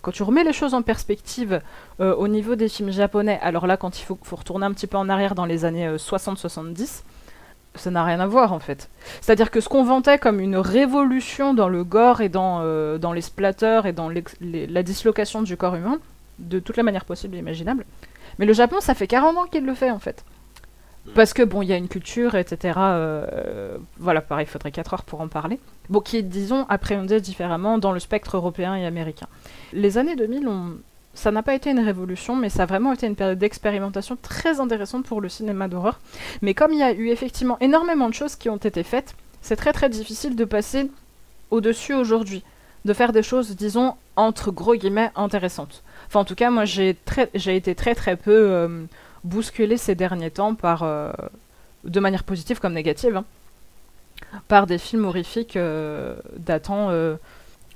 quand tu remets les choses en perspective euh, au niveau des films japonais, alors là, quand il faut, faut, retourner un petit peu en arrière dans les années 60-70, ça n'a rien à voir en fait. C'est-à-dire que ce qu'on vantait comme une révolution dans le gore et dans, euh, dans les splatters et dans la dislocation du corps humain, de toutes les manières possibles et imaginables, mais le Japon, ça fait 40 ans qu'il le fait en fait. Parce que bon, il y a une culture, etc. Euh, voilà, pareil, il faudrait 4 heures pour en parler. Bon, qui est, disons, appréhendé différemment dans le spectre européen et américain. Les années 2000 ont ça n'a pas été une révolution, mais ça a vraiment été une période d'expérimentation très intéressante pour le cinéma d'horreur. Mais comme il y a eu effectivement énormément de choses qui ont été faites, c'est très très difficile de passer au-dessus aujourd'hui, de faire des choses, disons, entre gros guillemets, intéressantes. Enfin, en tout cas, moi, j'ai, été très très peu euh, bousculé ces derniers temps par, euh, de manière positive comme négative, hein, par des films horrifiques datant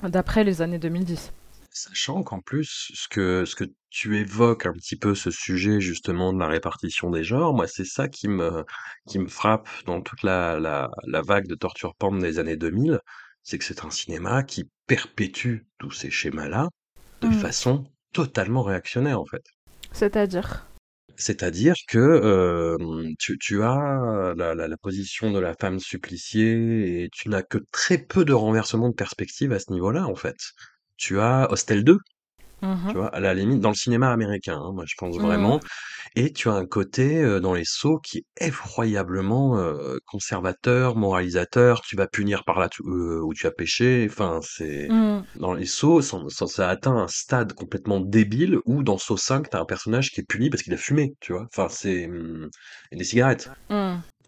d'après les années 2010. Sachant qu'en plus, ce que, ce que tu évoques un petit peu ce sujet justement de la répartition des genres, moi c'est ça qui me, qui me frappe dans toute la, la, la vague de torture porn des années 2000, c'est que c'est un cinéma qui perpétue tous ces schémas-là de Mmh. façon totalement réactionnaire en fait. C'est-à-dire? C'est-à-dire que tu tu as la la la position de la femme suppliciée et tu n'as que très peu de renversement de perspective à ce niveau-là, en fait. Tu as Hostel 2, Mmh tu vois? À la limite dans le cinéma américain, hein, moi je pense Mmh vraiment et tu as un côté, heu, dans les Saw qui est effroyablement, heu, conservateur, moralisateur. Tu vas punir par là tu heu, où tu as péché. Enfin, c'est Mmh. dans les Saw, ça ça ça atteint un stade complètement débile où dans Saw 5, tu as un personnage qui est puni parce qu'il a fumé, tu vois? Enfin, c'est, et des cigarettes.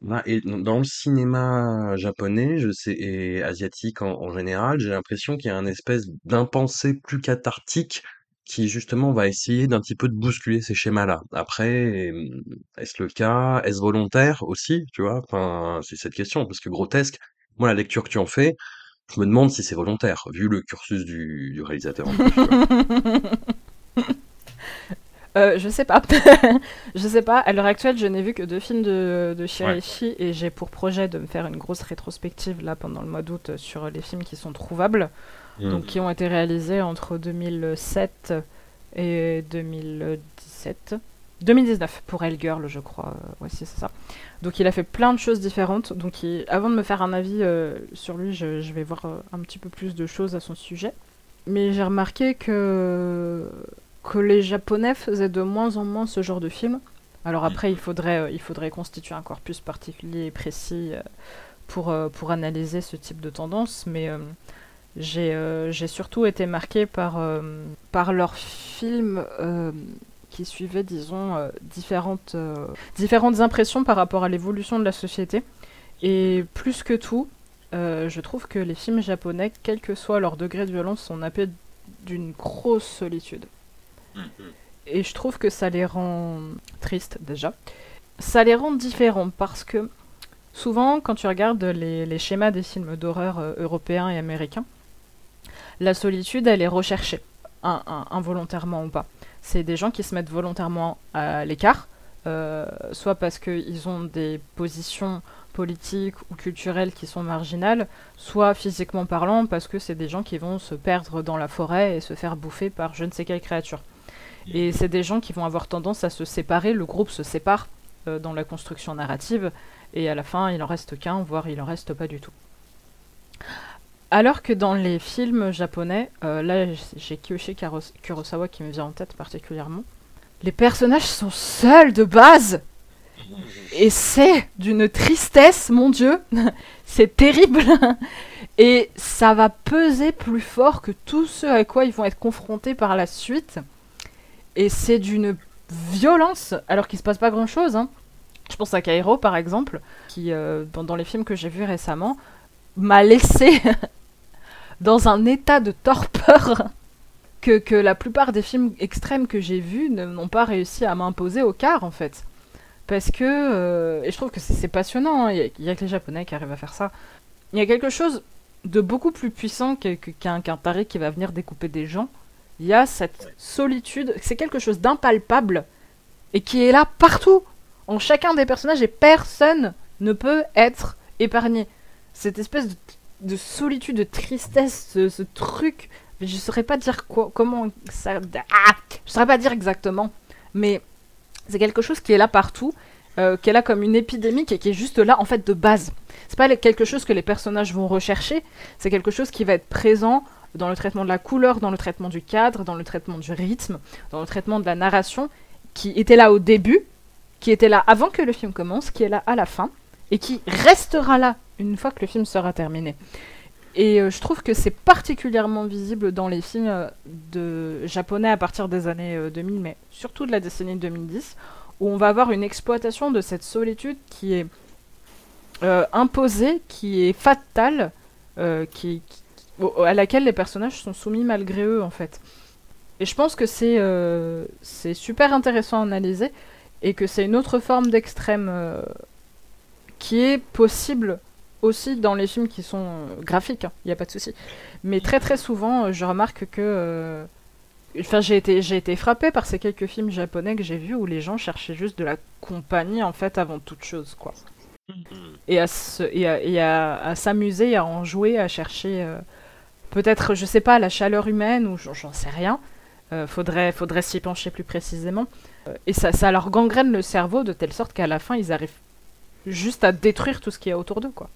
Là et dans le cinéma japonais, je sais et asiatique en général, j'ai l'impression qu'il y a un espèce d'impensé plus cathartique qui justement va essayer d'un petit peu de bousculer ces schémas-là. Après, est-ce le cas? Est-ce volontaire aussi? Tu vois? Enfin, c'est cette question parce que grotesque, moi la lecture que tu en fais, je me demande si c'est volontaire, vu le cursus du réalisateur? Euh, je sais pas. je sais pas. À l'heure actuelle, je n'ai vu que deux films de, de Ouais. Shiraishi et j'ai pour projet de me faire une grosse rétrospective là pendant le mois d'août sur les films qui sont trouvables, donc Mmh. qui ont été réalisés entre 2007 et 2017. 2019 pour Hellgirl, je crois. Euh, Ouais, si, c'est ça. Donc il a fait plein de choses différentes. Donc il- avant de me faire un avis euh, sur lui, je, je vais voir euh, un petit peu plus de choses à son sujet. Mais j'ai remarqué que que les Japonais faisaient de moins en moins ce genre de film. Alors après, il faudrait, euh, constituer un corpus particulier et précis euh, pour, euh, pour analyser ce type de tendance, mais j'ai surtout été marqué par, par leurs films qui suivaient, disons, différentes, différentes impressions par rapport à l'évolution de la société. Et plus que tout, je trouve que les films japonais, quel que soit leur degré de violence, sont nappés d'une grosse solitude. Et je trouve que ça les rend tristes déjà. Ça les rend différents parce que souvent, quand tu regardes les, schémas des films d'horreur euh, européens et américains, la solitude, elle est recherchée, in- in- involontairement ou pas. C'est des gens qui se mettent volontairement à l'écart, euh, soit parce qu'ils ont des positions politiques ou culturelles qui sont marginales, soit physiquement parlant, parce que c'est des gens qui vont se perdre dans la forêt et se faire bouffer par je ne sais quelle créature. Et c'est des gens qui vont avoir tendance à se séparer, le groupe se sépare euh, dans la construction narrative, et à la fin, il en reste qu'un, voire il en reste pas du tout. Alors que dans les films japonais, euh, là j'ai Kiyoshi Karos- Kurosawa qui me vient en tête particulièrement, les personnages sont seuls de base. Et c'est d'une tristesse, mon dieu, c'est terrible. Et ça va peser plus fort que tout ce à quoi ils vont être confrontés par la suite et c'est d'une violence alors qu'il se passe pas grand chose. Hein. Je pense à Kairo par exemple, qui euh, dans, les films que j'ai vus récemment m'a laissé dans un état de torpeur que, que la plupart des films extrêmes que j'ai vus n'ont pas réussi à m'imposer au quart en fait. Parce que, euh, et je trouve que c'est passionnant, hein, il y, a- il y a que les Japonais qui arrivent à faire ça. Il y a quelque chose de beaucoup plus puissant qu'un qu'un taré qui va venir découper des gens. Il y a cette solitude, c'est quelque chose d'impalpable et qui est là partout, en chacun des personnages, et personne ne peut être épargné. Cette espèce de, de solitude, de tristesse, ce, truc, je saurais pas dire quoi, comment ça. Ah, je saurais pas dire exactement, mais c'est quelque chose qui est là partout, euh, qui est là comme une épidémie, et qui est juste là en fait de base. C'est pas quelque chose que les personnages vont rechercher, c'est quelque chose qui va être présent dans le traitement de la couleur, dans le traitement du cadre, dans le traitement du rythme, dans le traitement de la narration, qui était là au début, qui était là avant que le film commence, qui est là à la fin, et qui restera là une fois que le film sera terminé. Et euh, je trouve que c'est particulièrement visible dans les films euh, japonais à partir des années euh, 2000, mais surtout de la décennie 2010, où on va avoir une exploitation de cette solitude qui est euh, imposée, qui est fatale, euh, qui, qui- à laquelle les personnages sont soumis malgré eux en fait. Et je pense que c'est euh, super intéressant à analyser et que c'est une autre forme d'extrême euh, qui est possible aussi dans les films qui sont graphiques, il hein, n'y a pas de souci. Mais très très souvent, je remarque que Enfin, j'ai été, j'ai été frappé par ces quelques films japonais que j'ai vus où les gens cherchaient juste de la compagnie en fait avant toute chose, quoi. Et à, se, et à, s'amuser, à en jouer, à chercher euh, peut-être, je sais pas, la chaleur humaine ou j'en sais rien. Euh, faudrait, faudrait s'y pencher plus précisément. Euh, et ça, ça leur gangrène le cerveau de telle sorte qu'à la fin, ils arrivent juste à détruire tout ce qu'il y a autour d'eux, quoi.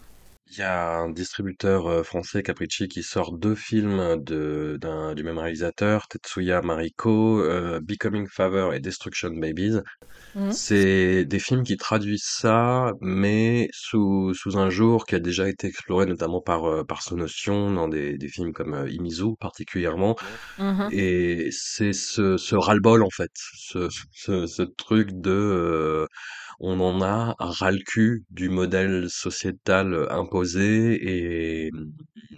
Il y a un distributeur euh, français, Capricci, qui sort deux films de, d'un, du même réalisateur, Tetsuya Mariko, euh, Becoming Father et Destruction Babies. Mmh. C'est des films qui traduisent ça, mais sous, sous un jour qui a déjà été exploré notamment par, euh, par Sonotion dans des, des films comme Imizu particulièrement. Mmh et c'est ce, ce ras-le-bol en fait, ce, ce, ce truc de on en a ras le cul du modèle sociétal euh, imposé et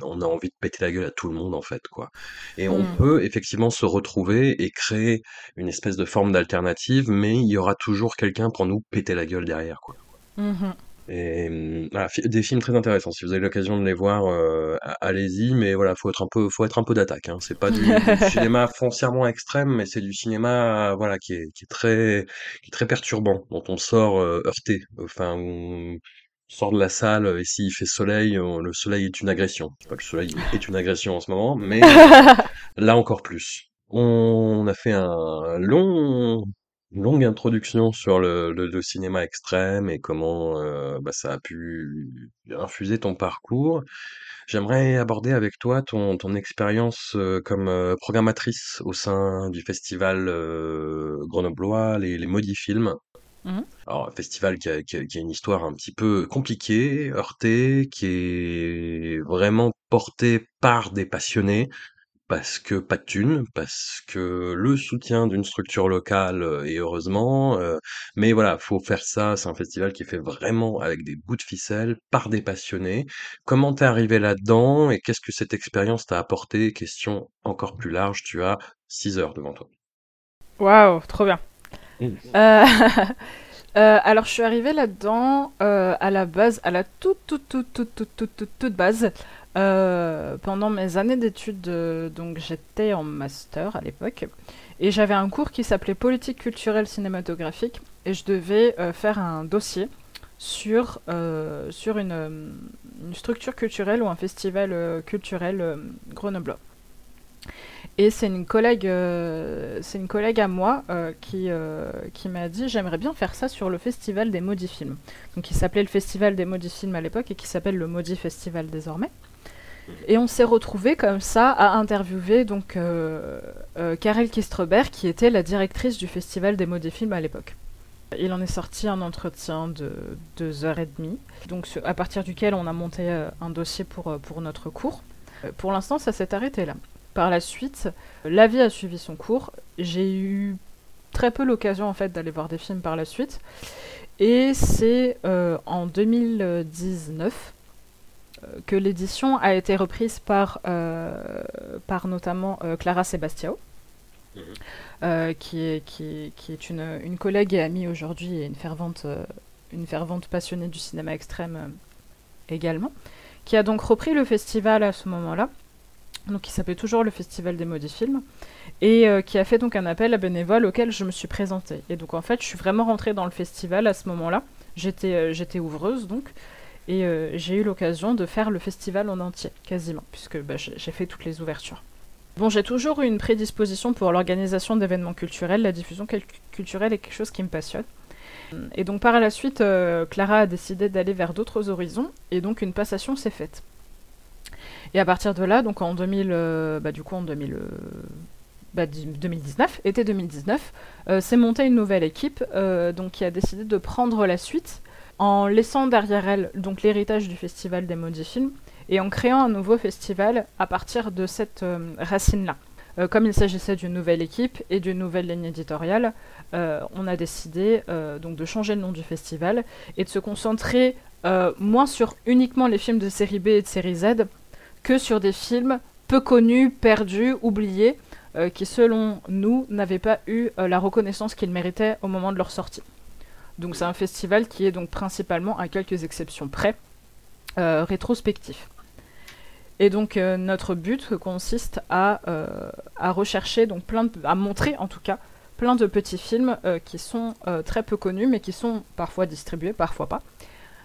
on a envie de péter la gueule à tout le monde en fait quoi. Et on mmh. peut effectivement se retrouver et créer une espèce de forme d'alternative, mais il y aura toujours quelqu'un pour nous péter la gueule derrière quoi. Mmh et voilà, des films très intéressants. Si vous avez l'occasion de les voir, euh, allez-y. Mais voilà, faut être un peu, faut être un peu d'attaque. Hein. C'est pas du, cinéma foncièrement extrême, mais c'est du cinéma, voilà, qui est, qui est très, qui est très perturbant, dont on sort euh, heurté. Enfin, on sort de la salle et s'il fait soleil, le soleil est une agression. Pas que le soleil est une agression en ce moment, mais là encore plus. On a fait un long longue introduction sur le, le, cinéma extrême et comment euh, bah, ça a pu infuser ton parcours. J'aimerais aborder avec toi ton, ton expérience euh, comme euh, programmatrice au sein du festival grenoblois, les, les Maudits Films. Mmh. Alors, un festival qui a, qui, a, qui a, une histoire un petit peu compliquée, heurtée, qui est vraiment porté par des passionnés, parce que pas de thunes, parce que le soutien d'une structure locale, euh, et heureusement, euh, mais voilà, faut faire ça, c'est un festival qui est fait vraiment avec des bouts de ficelle, par des passionnés. Comment t'es arrivé là-dedans et qu'est-ce que cette expérience t'a apporté? Question encore plus large, tu as 6 heures devant toi. Waouh, trop bien. Mmh. Euh, alors je suis arrivée là-dedans à la base, à la toute toute toute toute toute toute, toute base. Euh, pendant mes années d'études, euh, donc j'étais en master à l'époque, et j'avais un cours qui s'appelait politique culturelle cinématographique, et je devais euh, faire un dossier sur, sur une, structure culturelle ou un festival culturel grenoblois. Et c'est une collègue, une collègue à moi qui, qui m'a dit j'aimerais bien faire ça sur le festival des maudits films. Donc il s'appelait le festival des maudits films à l'époque et qui s'appelle le maudit festival désormais. Et on s'est retrouvé comme ça à interviewer donc euh, euh, Karel Kistreberg, qui était la directrice du Festival des mots des films à l'époque. Il en est sorti un entretien de deux heures et demie, donc à partir duquel on a monté euh, un dossier pour, pour notre cours. Pour l'instant, ça s'est arrêté là. Par la suite, la vie a suivi son cours. J'ai eu très peu l'occasion en fait d'aller voir des films par la suite. Et c'est en 2019 que l'édition a été reprise par, euh, par notamment euh, Clara Sebastiao, mhm. euh, qui est, qui, qui est une, une, collègue et amie aujourd'hui et une fervente, une fervente passionnée du cinéma extrême également, qui a donc repris le festival à ce moment-là, donc qui s'appelait toujours le Festival des Maudits Films, et qui a fait donc un appel à bénévoles auquel je me suis présentée. Et donc en fait, je suis vraiment rentrée dans le festival à ce moment-là. J'étais, j'étais ouvreuse donc, et euh, j'ai eu l'occasion de faire le festival en entier, quasiment, puisque bah, j'ai fait toutes les ouvertures. Bon, j'ai toujours eu une prédisposition pour l'organisation d'événements culturels. La diffusion culturelle est quelque chose qui me passionne. Et donc par la suite, euh, Clara a décidé d'aller vers d'autres horizons, et donc une passation s'est faite. Et à partir de là, donc en 2000, euh, bah, du coup en 2000, bah, 2019, été 2019, s'est montée une nouvelle équipe, donc qui a décidé de prendre la suite en laissant derrière elle donc l'héritage du festival des maudits films et en créant un nouveau festival à partir de cette euh, racine-là. Euh, comme il s'agissait d'une nouvelle équipe et d'une nouvelle ligne éditoriale, euh, on a décidé donc de changer le nom du festival et de se concentrer moins sur uniquement les films de série B et de série Z que sur des films peu connus, perdus, oubliés, qui selon nous n'avaient pas eu la reconnaissance qu'ils méritaient au moment de leur sortie. Donc c'est un festival qui est donc principalement, à quelques exceptions près, rétrospectif. Et donc notre but consiste à, à rechercher, donc plein à montrer en tout cas, plein de petits films qui sont très peu connus, mais qui sont parfois distribués, parfois pas,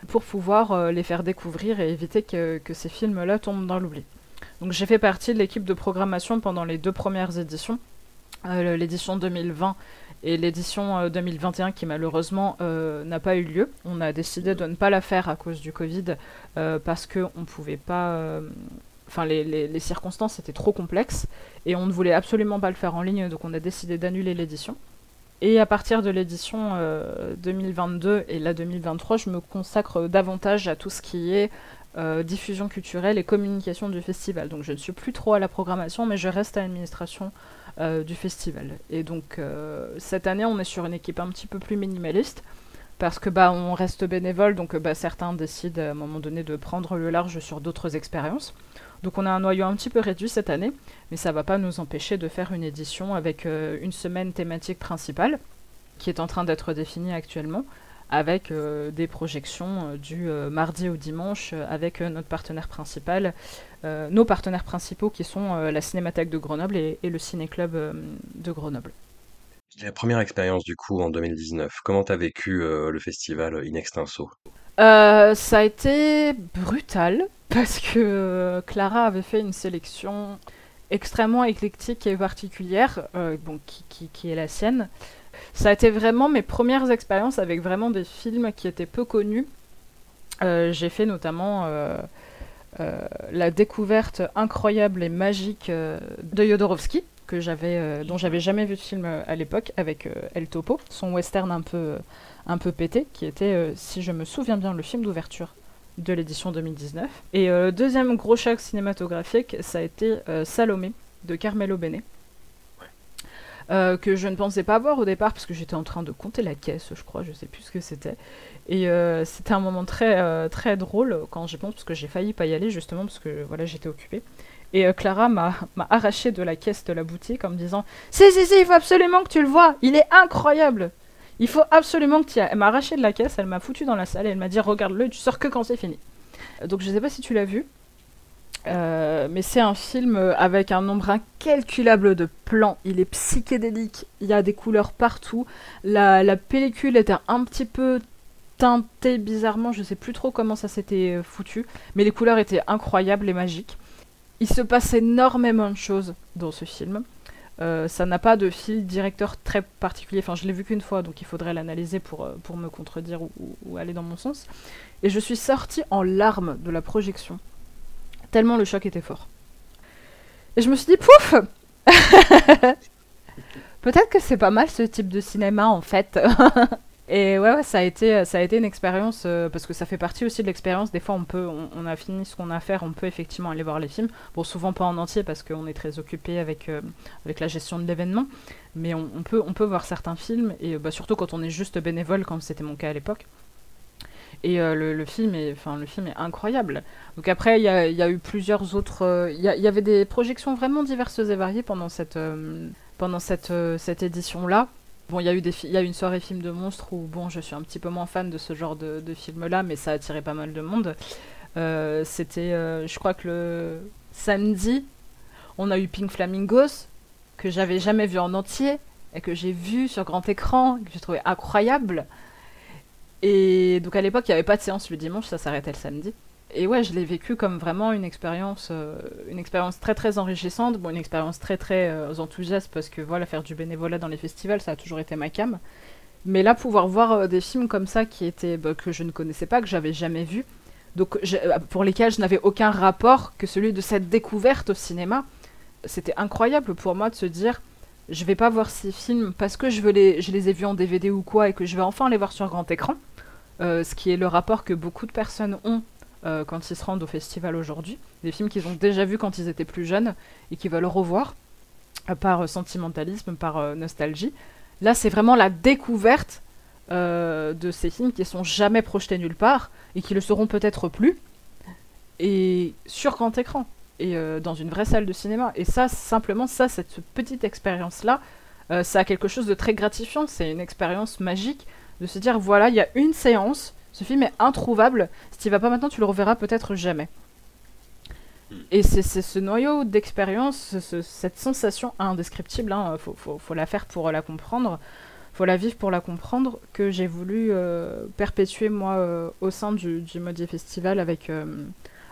pour pouvoir les faire découvrir et éviter que, que ces films-là tombent dans l'oubli. Donc j'ai fait partie de l'équipe de programmation pendant les deux premières éditions, euh, l'édition 2020 et l'édition 2021 euh, qui malheureusement euh, n'a pas eu lieu. On a décidé de ne pas la faire à cause du Covid parce qu'on ne pouvait pas... Enfin, les, circonstances étaient trop complexes et on ne voulait absolument pas le faire en ligne, donc on a décidé d'annuler l'édition. Et à partir de l'édition 2022 et la 2023, je me consacre davantage à tout ce qui est euh, diffusion culturelle et communication du festival. Donc je ne suis plus trop à la programmation, mais je reste à l'administration euh, du festival. Et donc euh, cette année, on est sur une équipe un petit peu plus minimaliste parce que bah on reste bénévole, donc bah, certains décident à un moment donné de prendre le large sur d'autres expériences. Donc on a un noyau un petit peu réduit cette année, mais ça va pas nous empêcher de faire une édition avec une semaine thématique principale qui est en train d'être définie actuellement avec euh, des projections euh, du euh, mardi au dimanche avec notre partenaire principal, nos partenaires principaux qui sont la Cinémathèque de Grenoble et, le Ciné-Club de Grenoble. La première expérience du coup en 2019, comment tu as vécu le festival In Extenso? Ça a été brutal parce que Clara avait fait une sélection extrêmement éclectique et particulière, bon, qui, qui, est la sienne. Ça a été vraiment mes premières expériences avec vraiment des films qui étaient peu connus. Euh, j'ai fait notamment euh, euh, la découverte incroyable et magique de Jodorowsky, que j'avais, dont j'avais jamais vu de film à l'époque, avec El Topo, son western un peu, un peu pété, qui était, si je me souviens bien, le film d'ouverture de l'édition 2019. Et le deuxième gros choc cinématographique, ça a été Salomé de Carmelo Bene. Euh, que je ne pensais pas voir au départ parce que j'étais en train de compter la caisse, je crois, je sais plus ce que c'était. Et euh, c'était un moment très, euh, très drôle quand j'y pense parce que j'ai failli pas y aller justement parce que voilà, j'étais occupée. Et Clara m'a arraché de la caisse de la boutique en me disant Si, si, si, il faut absolument que tu le vois, il est incroyable Il faut absolument que tu y ailles. Elle m'a arraché de la caisse, elle m'a foutu dans la salle et elle m'a dit Regarde-le, tu sors que quand c'est fini. Donc je sais pas si tu l'as vu. Euh, mais c'est un film avec un nombre incalculable de plans. Il est psychédélique, il y a des couleurs partout. La, pellicule était un petit peu teintée bizarrement, je sais plus trop comment ça s'était euh, foutu, mais les couleurs étaient incroyables et magiques. Il se passe énormément de choses dans ce film. Euh, ça n'a pas de fil directeur très particulier. Enfin, je l'ai vu qu'une fois, donc il faudrait l'analyser pour, pour me contredire ou, ou, aller dans mon sens. Et je suis sortie en larmes de la projection tellement le choc était fort. Et je me suis dit, pouf Peut-être que c'est pas mal ce type de cinéma en fait. Et ouais, ça a été, ça a été une expérience euh, parce que ça fait partie aussi de l'expérience. Des fois, on peut, on, a fini ce qu'on a à faire, on peut effectivement aller voir les films. Bon, souvent pas en entier parce qu'on est très occupé avec euh, avec la gestion de l'événement, mais on, peut, on peut voir certains films et bah, surtout quand on est juste bénévole, comme c'était mon cas à l'époque. Et euh, le, film est, le film est incroyable. Donc après, il y a, eu plusieurs autres. Euh, il y, avait des projections vraiment diverses et variées pendant cette, euh, pendant cette, cette édition-là. Bon, il y a eu des, y a une soirée film de monstres où bon, je suis un petit peu moins fan de ce genre de, de film-là, mais ça a attiré pas mal de monde. C'était, je crois que le samedi, on a eu Pink Flamingos que j'avais jamais vu en entier et que j'ai vu sur grand écran, que j'ai trouvé incroyable. Et donc à l'époque, il n'y avait pas de séance le dimanche, ça s'arrêtait le samedi. Et ouais, je l'ai vécu comme vraiment une expérience, euh, une expérience très très enrichissante, bon, une expérience très très euh, enthousiaste parce que voilà, faire du bénévolat dans les festivals, ça a toujours été ma cam. Mais là, pouvoir voir euh, des films comme ça qui étaient bah, que je ne connaissais pas, que j'avais jamais vu, donc pour lesquels je n'avais aucun rapport que celui de cette découverte au cinéma, c'était incroyable pour moi de se dire je vais pas voir ces films parce que je, veux les, je ai vus en DVD ou quoi et que je vais enfin les voir sur grand écran. Euh, ce qui est le rapport que beaucoup de personnes ont euh, quand ils se rendent au festival aujourd'hui. Des films qu'ils ont déjà vus quand ils étaient plus jeunes et qui veulent revoir euh, par sentimentalisme, par nostalgie. Là, c'est vraiment la découverte de ces films qui sont jamais projetés nulle part et qui le seront peut-être plus. Et sur grand écran et dans une vraie salle de cinéma. Et ça, simplement, ça, cette petite expérience-là, ça a quelque chose de très gratifiant. C'est une expérience magique de se dire voilà, il y a une séance, ce film est introuvable, si tu vas pas maintenant, tu le reverras peut-être jamais. Hmm. Et c'est ce noyau d'expérience, cette sensation indescriptible, hein, faut, faut, la faire pour la comprendre, faut la vivre pour la comprendre, que j'ai voulu euh, perpétuer moi euh, au sein du, du Modi Festival avec, euh,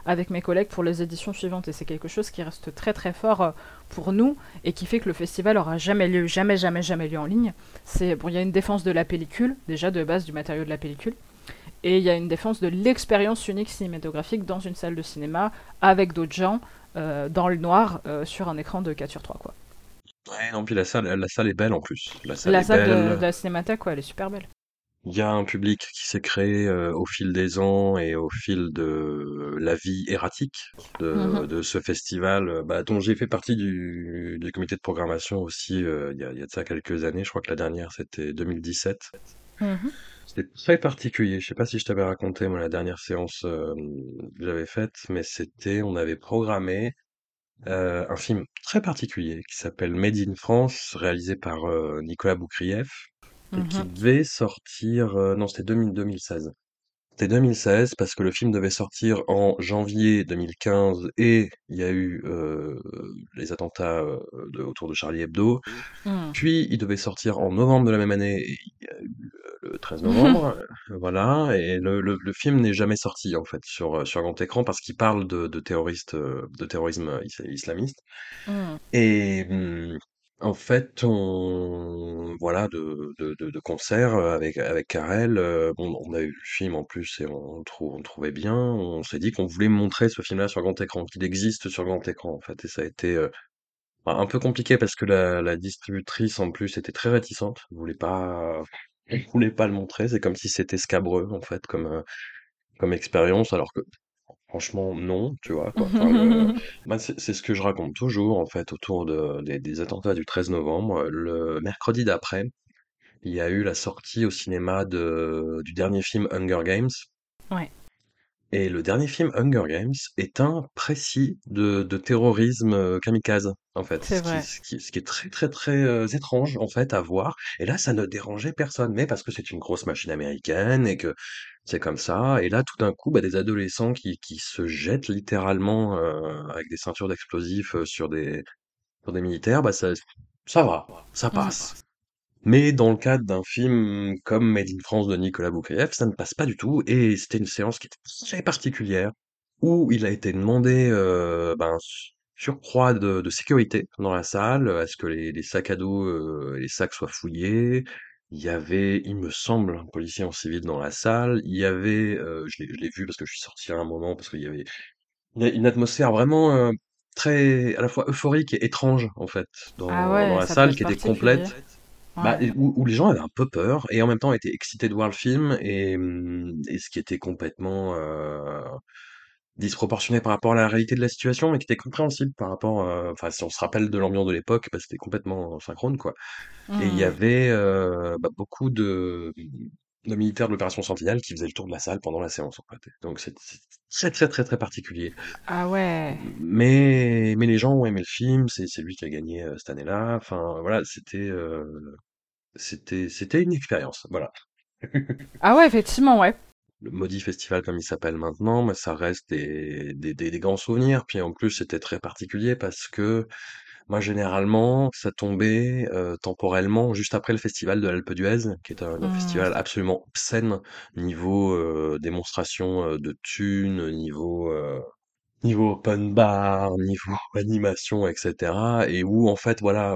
avec mes collègues pour les éditions suivantes. Et c'est quelque chose qui reste très très fort pour nous et qui fait que le festival aura jamais lieu, jamais, jamais, jamais lieu en ligne. C'est bon, il y a une défense de la pellicule, déjà de base du matériau de la pellicule. Et il y a une défense de l'expérience unique cinématographique dans une salle de cinéma avec d'autres gens dans le noir sur un écran de 4 sur 3 quoi. Ouais, non, puis la salle, la salle est belle en plus. La salle, la salle De, la cinémathèque, ouais, elle est super belle. Il y a un public qui s'est créé euh, au fil des ans et au fil de la vie erratique de, mm-hmm. de ce festival, bah, dont j'ai fait partie du, du, comité de programmation aussi euh, il, y a, il y a de ça quelques années. Je crois que la dernière, c'était 2017. Mm-hmm. C'était très particulier. Je sais pas si je t'avais raconté, moi, la dernière séance euh, que j'avais faite, mais c'était, on avait programmé euh, un film très particulier qui s'appelle Made in France, réalisé par euh, Nicolas Boukrieff, et qui mmh devait sortir, euh, non, c'était 2016. C'était 2016 parce que le film devait sortir en janvier 2015 et il y a eu les attentats de, autour de Charlie Hebdo. Mmh. Puis il devait sortir en novembre de la même année et il y a eu le 13 novembre, voilà. Et le, le, le film n'est jamais sorti en fait sur sur grand écran parce qu'il parle de, de terroristes, de terrorisme islamiste. Mmh. Et en fait, on voilà de de, de, concert avec avec Karel. bon, on a eu le film en plus et on, trouve on trouvait bien. On s'est dit qu'on voulait montrer ce film-là sur grand écran, qu'il existe sur grand écran en fait. Et ça a été un peu compliqué parce que la, la distributrice en plus était très réticente, voulait pas je voulais pas le montrer, c'est comme si c'était scabreux en fait comme euh, comme expérience, alors que franchement non, tu vois quoi. Bah, c'est c'est ce que je raconte toujours en fait autour de, des, des attentats du 13 novembre. Le mercredi d'après, il y a eu la sortie au cinéma de, du dernier film Hunger Games. Ouais. Et le dernier film, Hunger Games, est un précis de, de terrorisme euh, kamikaze, en fait. C'est vrai. Ce qui, ce qui est très, très, très euh, étrange, en fait, à voir. Et là, ça ne dérangeait personne, mais parce que c'est une grosse machine américaine et que c'est comme ça. Et là, tout d'un coup, bah, des adolescents qui, qui se jettent littéralement euh, avec des ceintures d'explosifs sur des, sur des militaires, bah, ça, ça va, ça passe. Mais dans le cadre d'un film comme Made in France de Nicolas Boukrieff, ça ne passe pas du tout. Et c'était une séance qui était très particulière, où il a été demandé euh, ben, surcroît de, de, sécurité dans la salle, à ce que les, les sacs à dos euh, les sacs soient fouillés? Il y avait, il me semble, un policier en civil dans la salle. Il y avait, euh, je l'ai vu parce que je suis sorti à un moment, parce qu'il y avait une, atmosphère vraiment euh, très, à la fois euphorique et étrange, en fait, dans, ah dans la salle, qui était complète. Bah, où, les gens avaient un peu peur et en même temps étaient excités de voir le film et, mmh, et ce qui était complètement euh, disproportionné par rapport à la réalité de la situation, mais qui était compréhensible par rapport, euh, enfin si on se rappelle de l'ambiance de l'époque, bah, c'était complètement synchrone quoi. Et il y mmh. avait euh, bah, beaucoup de, de militaires de l'opération Sentinelle qui faisaient le tour de la salle pendant la séance en fait. Donc c'est très très très très particulier. Ah ouais. Mais mais les gens ont aimé le film, c'est c'est lui qui a gagné cette année-là. Enfin voilà, c'était c'était, c'était une expérience, voilà. ah ouais, effectivement, ouais. Le Maudit Festival, comme il s'appelle maintenant, mais ça reste des, des, des, grands souvenirs. Puis en plus, c'était très particulier parce que moi, généralement, ça tombait euh, temporellement juste après le festival de l'Alpe d'Huez, qui est un, mmh. festival absolument obscène niveau euh, démonstration euh, de thunes, niveau niveau open bar, niveau animation, etc. Et où en fait, voilà,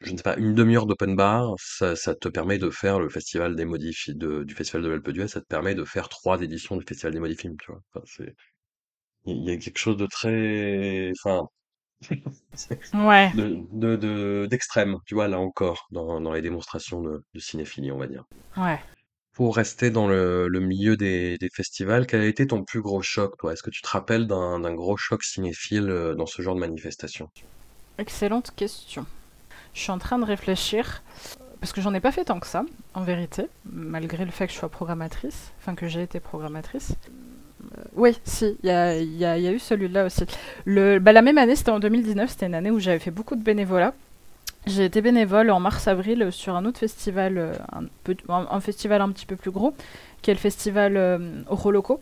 je ne sais pas, une demi-heure d'open bar, ça, ça, te permet de faire le festival des modifs de, du festival de l'Alpe d'Huez, ça te permet de faire trois éditions du festival des modifilms, tu vois. Enfin, c'est, il y a quelque chose de très, enfin, ouais. de, de, d'extrême, tu vois, là encore, dans, dans les démonstrations de, de cinéphilie, on va dire. Ouais. Pour rester dans le, le milieu des, des, festivals, quel a été ton plus gros choc, toi? Est-ce que tu te rappelles d'un, d'un gros choc cinéphile euh, dans ce genre de manifestation? Excellente question. Je suis en train de réfléchir, parce que j'en ai pas fait tant que ça, en vérité, malgré le fait que je sois programmatrice, enfin que j'ai été programmatrice. Euh, oui, si, il y a, y, y a, eu celui-là aussi. Le, bah, la même année, c'était en 2019, c'était une année où j'avais fait beaucoup de bénévolat. j'ai été bénévole en mars-avril sur un autre festival, euh, un, festival un petit peu plus gros, qui est le festival euh, Roloco.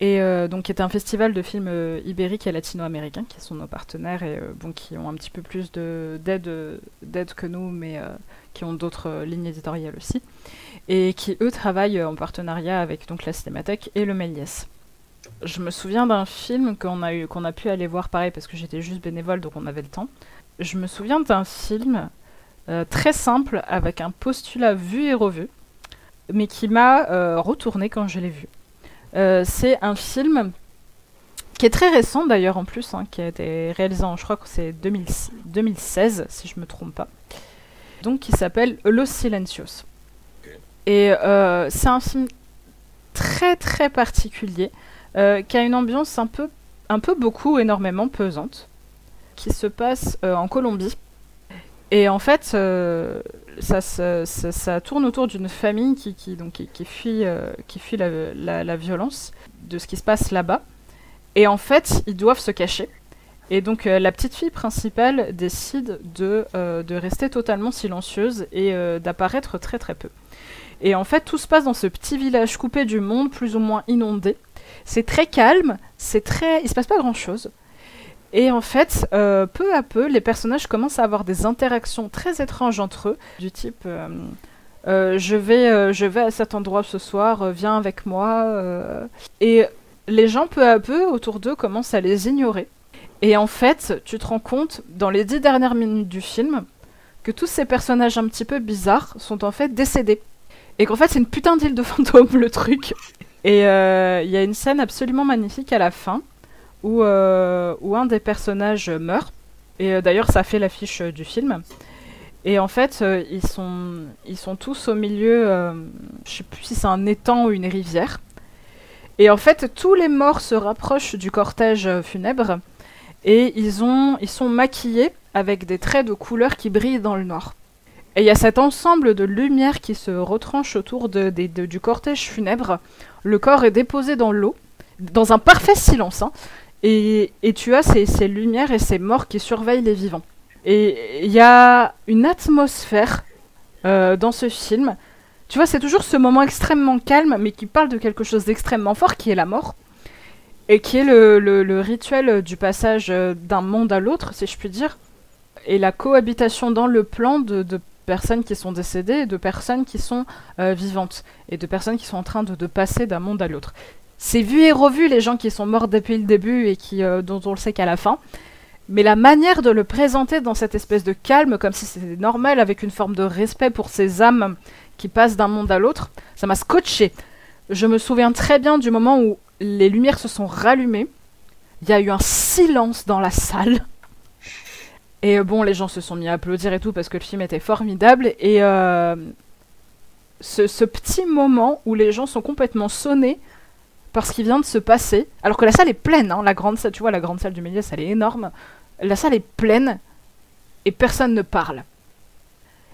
Et euh, donc, qui est un festival de films euh, ibériques et latino-américains, qui sont nos partenaires et bon, qui ont un petit peu plus d'aide que nous, mais qui ont d'autres lignes éditoriales aussi. Et qui, eux, travaillent en partenariat avec donc, la Cinémathèque et le Méliès. Je me souviens d'un film qu'on a, eu, qu'on a pu aller voir pareil parce que j'étais juste bénévole, donc on avait le temps je me souviens d'un film euh, très simple avec un postulat vu et revu, mais qui m'a euh, retourné quand je l'ai vu. Euh, c'est un film qui est très récent d'ailleurs en plus, hein, qui a été réalisé en, je crois que c'est 2016 si je me trompe pas. Donc qui s'appelle Los Silencios. Et c'est un film très très particulier, qui a une ambiance un peu, un peu beaucoup, énormément pesante qui se passe euh, en Colombie. Et en fait, euh, ça, tourne autour d'une famille qui, donc, qui, fuit, euh, qui fuit la, la, violence de ce qui se passe là-bas. Et en fait, ils doivent se cacher. Et donc la petite fille principale décide de, de rester totalement silencieuse et d'apparaître très très peu. Et en fait, tout se passe dans ce petit village coupé du monde, plus ou moins inondé. C'est très calme, c'est très, il se passe pas grand chose. Et en fait, euh, peu à peu, les personnages commencent à avoir des interactions très étranges entre eux, du type euh, euh, je, vais, je vais à cet endroit ce soir, viens avec moi. Et les gens, peu à peu, autour d'eux, commencent à les ignorer. Et en fait, tu te rends compte, dans les dix dernières minutes du film, que tous ces personnages un petit peu bizarres sont en fait décédés. Et qu'en fait, c'est une putain d'île de fantômes, le truc. Et il y a une scène absolument magnifique à la fin où, euh, où un des personnages meurt. Et euh, d'ailleurs, ça fait l'affiche euh, du film. Et en fait, ils, sont, ils sont tous au milieu, je sais plus si c'est un étang ou une rivière. Et en fait, tous les morts se rapprochent du cortège funèbre et ils, ont, ils sont maquillés avec des traits de couleur qui brillent dans le noir. Et il y a cet ensemble de lumière qui se retranche autour du cortège funèbre. Le corps est déposé dans l'eau, dans un parfait silence. Hein. Et, tu as ces, lumières et ces morts qui surveillent les vivants. Et il y a une atmosphère euh, dans ce film. Tu vois, c'est toujours ce moment extrêmement calme, mais qui parle de quelque chose d'extrêmement fort, qui est la mort. Et qui est le, rituel du passage euh, d'un monde à l'autre, si je puis dire. Et la cohabitation dans le plan de, personnes qui sont décédées et de personnes qui sont euh, vivantes. Et de personnes qui sont en train de passer d'un monde à l'autre c'est vu et revu les gens qui sont morts depuis le début et qui, euh, dont on le sait qu'à la fin. Mais la manière de le présenter dans cette espèce de calme, comme si c'était normal, avec une forme de respect pour ces âmes qui passent d'un monde à l'autre, ça m'a scotché. Je me souviens très bien du moment où les lumières se sont rallumées. Il y a eu un silence dans la salle. Et euh, bon, les gens se sont mis à applaudir et tout parce que le film était formidable. Et euh, ce, ce, petit moment où les gens sont complètement sonnés parce qu'il vient de se passer, alors que la salle est pleine, hein, la grande salle, tu vois, la grande salle du milieu, elle est énorme, la salle est pleine et personne ne parle.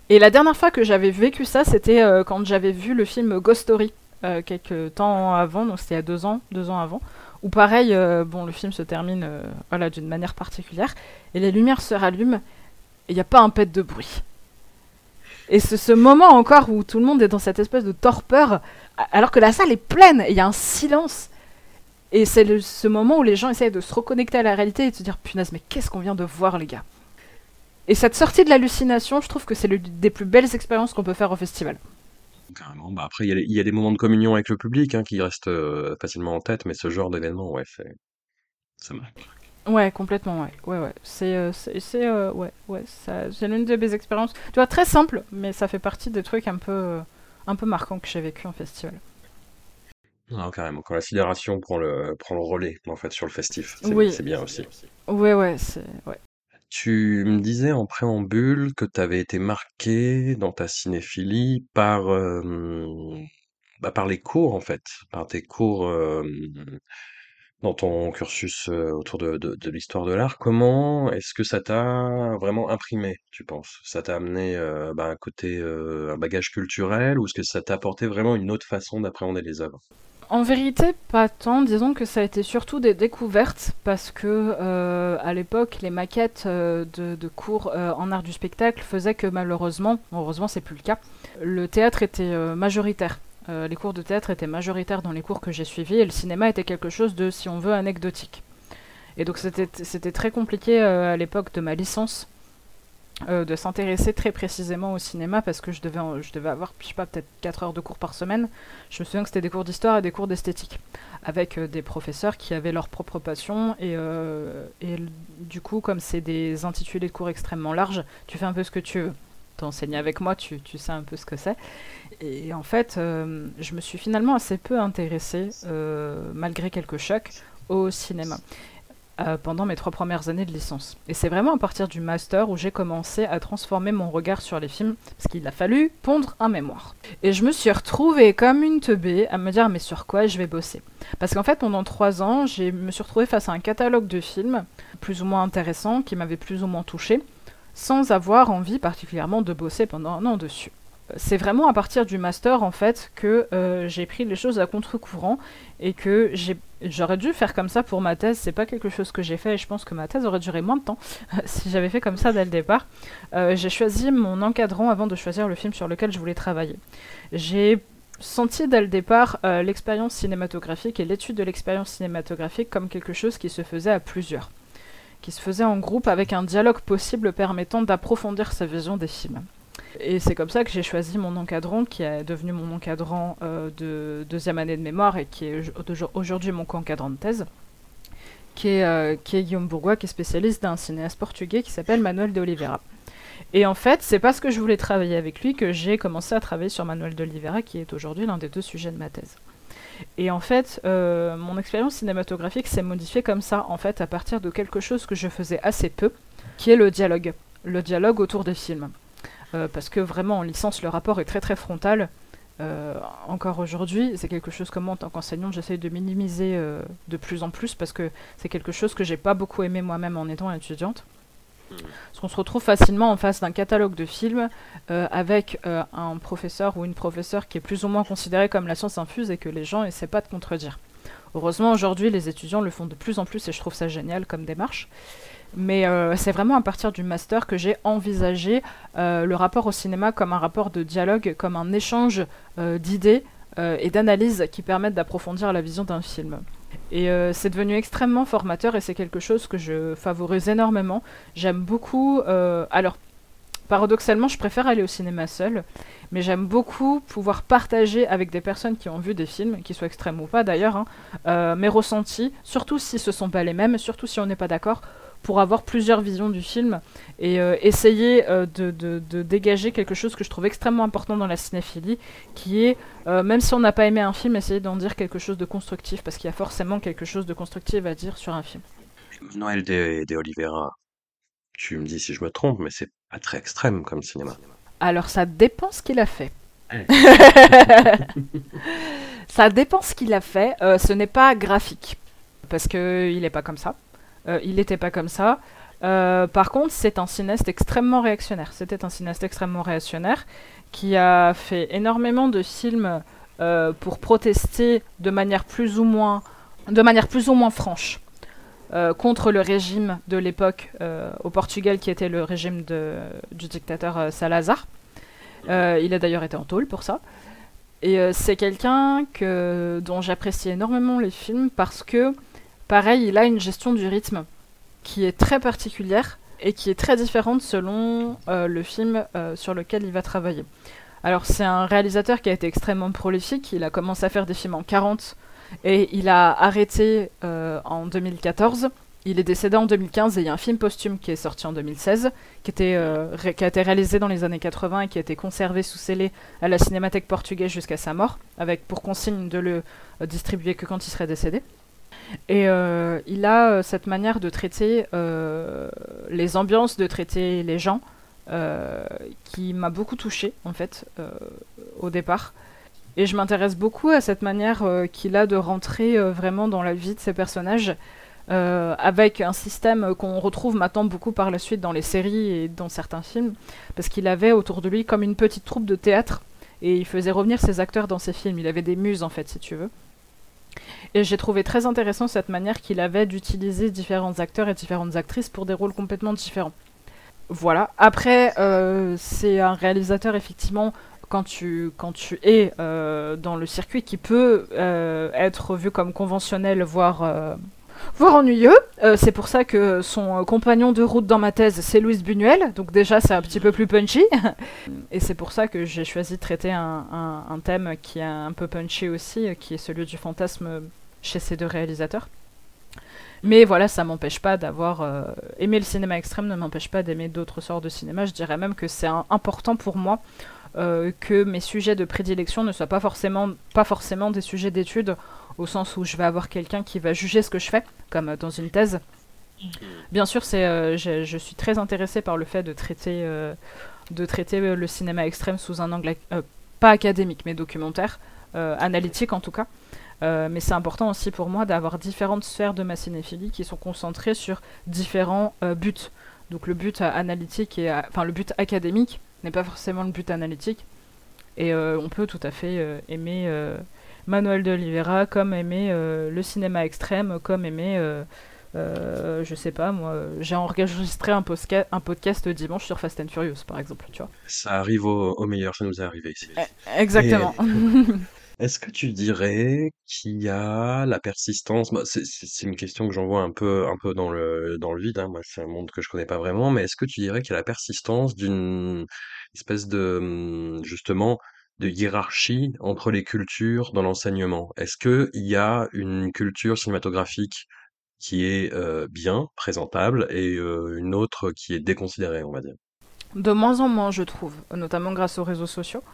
Et la dernière fois que j'avais vécu ça, c'était euh, quand j'avais vu le film Ghost Story, euh, quelques temps avant, donc c'était a deux ans, deux ans avant, où pareil, euh, bon, le film se termine voilà, d'une manière particulière, et les lumières se rallument, et il n'y a pas un pet de bruit. Et c'est ce moment encore où tout le monde est dans cette espèce de torpeur, alors que la salle est pleine, il y a un silence. Et c'est ce moment où les gens essayent de se reconnecter à la réalité et de se dire punaise, mais qu'est-ce qu'on vient de voir, les gars? Et cette sortie de l'hallucination, je trouve que c'est l'une des plus belles expériences qu'on peut faire au festival. Carrément. Bah après, il y, a des moments de communion avec le public hein, qui restent euh, facilement en tête, mais ce genre d'événement, ouais, c'est. Ça marque. Ouais, complètement, ouais. Ouais, ouais. C'est, euh, c'est, euh, ouais, ouais. c'est l'une de mes expériences. Tu vois, très simple, mais ça fait partie des trucs un peu un peu marquant que j'ai vécu en festival. Ah, carrément, quand la sidération prend le, prend le relais en fait sur le festif, c'est bien aussi. Ouais, ouais, c'est. Ouais. Tu me disais en préambule que tu avais été marqué dans ta cinéphilie par, euh, bah, par les cours en fait, par tes cours euh, dans ton cursus euh, autour de, l'histoire de l'art, comment est-ce que ça t'a vraiment imprimé, tu penses? Ça t'a amené euh, bah, un côté, euh, un bagage culturel, ou est-ce que ça t'a apporté vraiment une autre façon d'appréhender les œuvres? En vérité, pas tant. Disons que ça a été surtout des découvertes parce que à l'époque, les maquettes de, cours en art du spectacle faisaient que malheureusement, heureusement c'est plus le cas, le théâtre était majoritaire. Les cours de théâtre étaient majoritaires dans les cours que j'ai suivis et le cinéma était quelque chose de, si on veut, anecdotique. Et donc c'était très compliqué à l'époque de ma licence euh, de s'intéresser très précisément au cinéma parce que je devais, je devais avoir, je sais pas, peut-être 4 heures de cours par semaine. Je me souviens que c'était des cours d'histoire et des cours d'esthétique avec euh, des professeurs qui avaient leur propre passion et, euh, et du coup, comme c'est des intitulés de cours extrêmement larges, tu fais un peu ce que tu veux. T'enseignes avec moi, tu, tu, sais un peu ce que c'est. Et en fait, je me suis finalement assez peu intéressée, malgré quelques chocs, au cinéma. Euh, pendant mes trois premières années de licence. Et c'est vraiment à partir du master où j'ai commencé à transformer mon regard sur les films, parce qu'il a fallu pondre un mémoire. Et je me suis retrouvée comme une teubée à me dire mais sur quoi je vais bosser? Parce qu'en fait pendant trois ans, je me suis retrouvée face à un catalogue de films plus ou moins intéressants, qui m'avaient plus ou moins touché, sans avoir envie particulièrement de bosser pendant un an dessus c'est vraiment à partir du master en fait que euh, j'ai pris les choses à contre-courant et que j'aurais dû faire comme ça pour ma thèse. C'est pas quelque chose que j'ai fait et je pense que ma thèse aurait duré moins de temps si j'avais fait comme ça dès le départ. Euh, j'ai choisi mon encadrant avant de choisir le film sur lequel je voulais travailler. J'ai senti dès le départ euh, l'expérience cinématographique et l'étude de l'expérience cinématographique comme quelque chose qui se faisait à plusieurs, qui se faisait en groupe avec un dialogue possible permettant d'approfondir sa vision des films. Et c'est comme ça que j'ai choisi mon encadrant, qui est devenu mon encadrant euh, de deuxième année de mémoire et qui est aujourd'hui mon co-encadrant de thèse, qui est, euh, qui est Guillaume Bourgois, qui est spécialiste d'un cinéaste portugais qui s'appelle Manuel de Oliveira. Et en fait, c'est parce que je voulais travailler avec lui que j'ai commencé à travailler sur Manuel de Oliveira, qui est aujourd'hui l'un des deux sujets de ma thèse. Et en fait, euh, mon expérience cinématographique s'est modifiée comme ça, en fait, à partir de quelque chose que je faisais assez peu, qui est le dialogue. Le dialogue autour des films. Euh, parce que vraiment en licence le rapport est très très frontal. Euh, encore aujourd'hui, c'est quelque chose que moi en tant qu'enseignante j'essaye de minimiser euh, de plus en plus parce que c'est quelque chose que j'ai pas beaucoup aimé moi-même en étant étudiante. Parce qu'on se retrouve facilement en face d'un catalogue de films avec un professeur ou une professeure qui est plus ou moins considéré comme la science infuse et que les gens essaient pas de contredire. Heureusement aujourd'hui les étudiants le font de plus en plus et je trouve ça génial comme démarche. Mais euh, c'est vraiment à partir du master que j'ai envisagé euh, le rapport au cinéma comme un rapport de dialogue, comme un échange euh, d'idées et d'analyses qui permettent d'approfondir la vision d'un film. Et c'est devenu extrêmement formateur et c'est quelque chose que je favorise énormément. J'aime beaucoup... alors, paradoxalement, je préfère aller au cinéma seul, mais j'aime beaucoup pouvoir partager avec des personnes qui ont vu des films, qu'ils soient extrêmes ou pas d'ailleurs, hein, mes ressentis, surtout si ce ne sont pas les mêmes, surtout si on n'est pas d'accord, pour avoir plusieurs visions du film et euh, essayer euh, de, dégager quelque chose que je trouve extrêmement important dans la cinéphilie, qui est, euh, même si on n'a pas aimé un film, essayer d'en dire quelque chose de constructif, parce qu'il y a forcément quelque chose de constructif à dire sur un film. Noël de, de Oliveira, tu me dis si je me trompe, mais c'est pas très extrême comme cinéma. Alors ça dépend ce qu'il a fait. ça dépend ce qu'il a fait. ce n'est pas graphique, parce qu'il n'est pas comme ça. Euh, il n'était pas comme ça. Euh, par contre, c'est un cinéaste extrêmement réactionnaire. C'était un cinéaste extrêmement réactionnaire qui a fait énormément de films euh, pour protester de manière plus ou moins, de manière plus ou moins franche contre le régime de l'époque au Portugal, qui était le régime du dictateur Salazar. il a d'ailleurs été en tôle pour ça. Et c'est quelqu'un que, dont j'apprécie énormément les films parce que Pareil, il a une gestion du rythme qui est très particulière et qui est très différente selon euh, le film euh, sur lequel il va travailler. Alors c'est un réalisateur qui a été extrêmement prolifique, il a commencé à faire des films en 40 et il a arrêté euh, en 2014. Il est décédé en 2015 et il y a un film posthume qui est sorti en 2016, qui, était, qui a été réalisé dans les années 80 et qui a été conservé sous scellé à la Cinémathèque portugaise jusqu'à sa mort, avec pour consigne de le distribuer que quand il serait décédé. Et euh, il a euh, cette manière de traiter euh, les ambiances, de traiter les gens, qui m'a beaucoup touchée en fait au départ. Et je m'intéresse beaucoup à cette manière qu'il a de rentrer vraiment dans la vie de ses personnages. avec un système qu'on retrouve maintenant beaucoup par la suite dans les séries et dans certains films, parce qu'il avait autour de lui comme une petite troupe de théâtre, et il faisait revenir ses acteurs dans ses films. Il avait des muses en fait, si tu veux. Et j'ai trouvé très intéressant cette manière qu'il avait d'utiliser différents acteurs et différentes actrices pour des rôles complètement différents. Voilà. Après, euh, c'est un réalisateur, effectivement, quand tu, quand tu es euh, dans le circuit, qui peut euh, être vu comme conventionnel, voire voire ennuyeux. C'est pour ça que son compagnon de route dans ma thèse, c'est Louise Buñuel. Donc déjà, c'est un petit peu plus punchy. Et c'est pour ça que j'ai choisi de traiter un, thème qui est un peu punchy aussi, qui est celui du fantasme chez ces deux réalisateurs. Mais voilà, ça m'empêche pas d'avoir euh, aimé le cinéma extrême, ne m'empêche pas d'aimer d'autres sortes de cinéma. Je dirais même que c'est important pour moi euh, que mes sujets de prédilection ne soient pas forcément, pas forcément des sujets d'études au sens où je vais avoir quelqu'un qui va juger ce que je fais, comme dans une thèse. Bien sûr, c'est, euh, je, suis très intéressée par le fait de traiter, euh, de traiter le cinéma extrême sous un angle euh, pas académique, mais documentaire, analytique en tout cas. Mais c'est important aussi pour moi d'avoir différentes sphères de ma cinéphilie qui sont concentrées sur différents buts. Donc le but analytique et enfin le but académique n'est pas forcément le but analytique. Et on peut tout à fait aimer Manuel de Oliveira, comme aimer euh, le cinéma extrême, comme aimer, euh, euh, je sais pas moi, j'ai enregistré un, un, podcast dimanche sur Fast and Furious par exemple, tu vois. Ça arrive au, meilleur, ça nous est arrivé ici. Eh, exactement. Est-ce que tu dirais qu'il y a la persistance? Bah, c'est, une question que j'envoie un peu, un peu dans le, dans le vide, hein. moi c'est un monde que je connais pas vraiment, mais est-ce que tu dirais qu'il y a la persistance d'une espèce de, hum, justement, de hiérarchie entre les cultures dans l'enseignement? Est-ce qu'il y a une culture cinématographique qui est bien présentable et une autre qui est déconsidérée, on va dire? De moins en moins, je trouve, notamment grâce aux réseaux sociaux.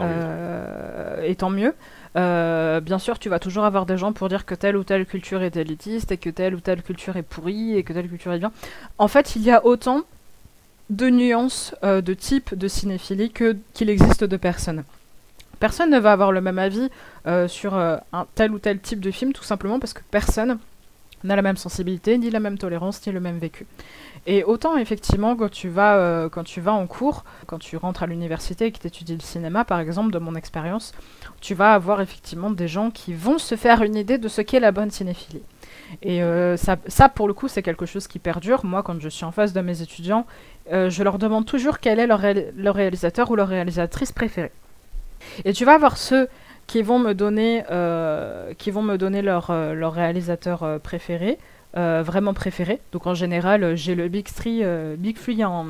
Euh, et tant mieux. bien sûr, tu vas toujours avoir des gens pour dire que telle ou telle culture est élitiste et que telle ou telle culture est pourrie et que telle culture est bien. En fait, il y a autant de nuances, de types de cinéphilie que qu'il existe de personnes. Personne ne va avoir le même avis euh, sur euh, un tel ou tel type de film, tout simplement parce que personne n'a la même sensibilité, ni la même tolérance, ni le même vécu. Et autant effectivement quand tu vas, euh, quand tu vas en cours, quand tu rentres à l'université et que tu étudies le cinéma, par exemple, de mon expérience, tu vas avoir effectivement des gens qui vont se faire une idée de ce qu'est la bonne cinéphilie. Et ça, ça, pour le coup, c'est quelque chose qui perdure. Moi, quand je suis en face de mes étudiants, je leur demande toujours quel est leur, leur réalisateur ou leur réalisatrice préférée. Et tu vas avoir ceux qui vont me donner, euh, qui vont me donner leur, euh, leur réalisateur euh, préféré, vraiment préféré. Donc en général, j'ai le Big Three, Big Three en,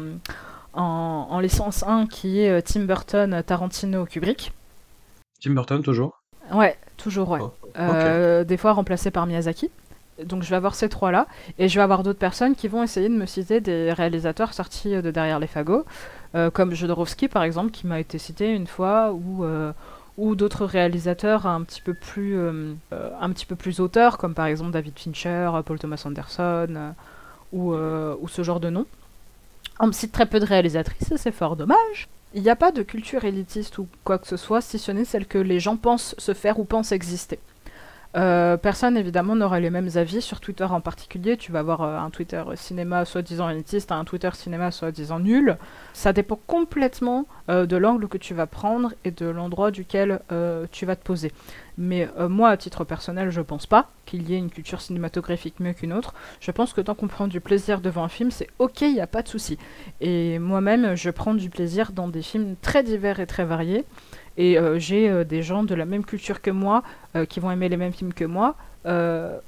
en, licence 1 qui est Tim Burton, Tarantino, Kubrick. Tim Burton toujours? Ouais, toujours, ouais. Oh, des fois remplacé par Miyazaki. Donc je vais avoir ces trois-là, et je vais avoir d'autres personnes qui vont essayer de me citer des réalisateurs sortis de derrière les fagots. Euh, comme Jodorowsky par exemple, qui m'a été cité une fois, ou, euh, ou d'autres réalisateurs un petit peu plus, euh, un petit peu plus auteurs, comme par exemple David Fincher, Paul Thomas Anderson, ou, ou ce genre de nom. On me cite très peu de réalisatrices, c'est fort dommage. Il n'y a pas de culture élitiste ou quoi que ce soit, si ce n'est celle que les gens pensent se faire ou pensent exister. Euh, personne évidemment n'aura les mêmes avis sur Twitter en particulier. Tu vas avoir euh, un Twitter cinéma soi-disant élitiste, un Twitter cinéma soi-disant nul. Ça dépend complètement euh, de l'angle que tu vas prendre et de l'endroit duquel tu vas te poser. Mais moi, à titre personnel, je pense pas qu'il y ait une culture cinématographique mieux qu'une autre. Je pense que tant qu'on prend du plaisir devant un film, c'est ok, il n'y a pas de souci. Et moi-même, je prends du plaisir dans des films très divers et très variés. Et euh, j'ai euh, des gens de la même culture que moi euh, qui vont aimer les mêmes films que moi.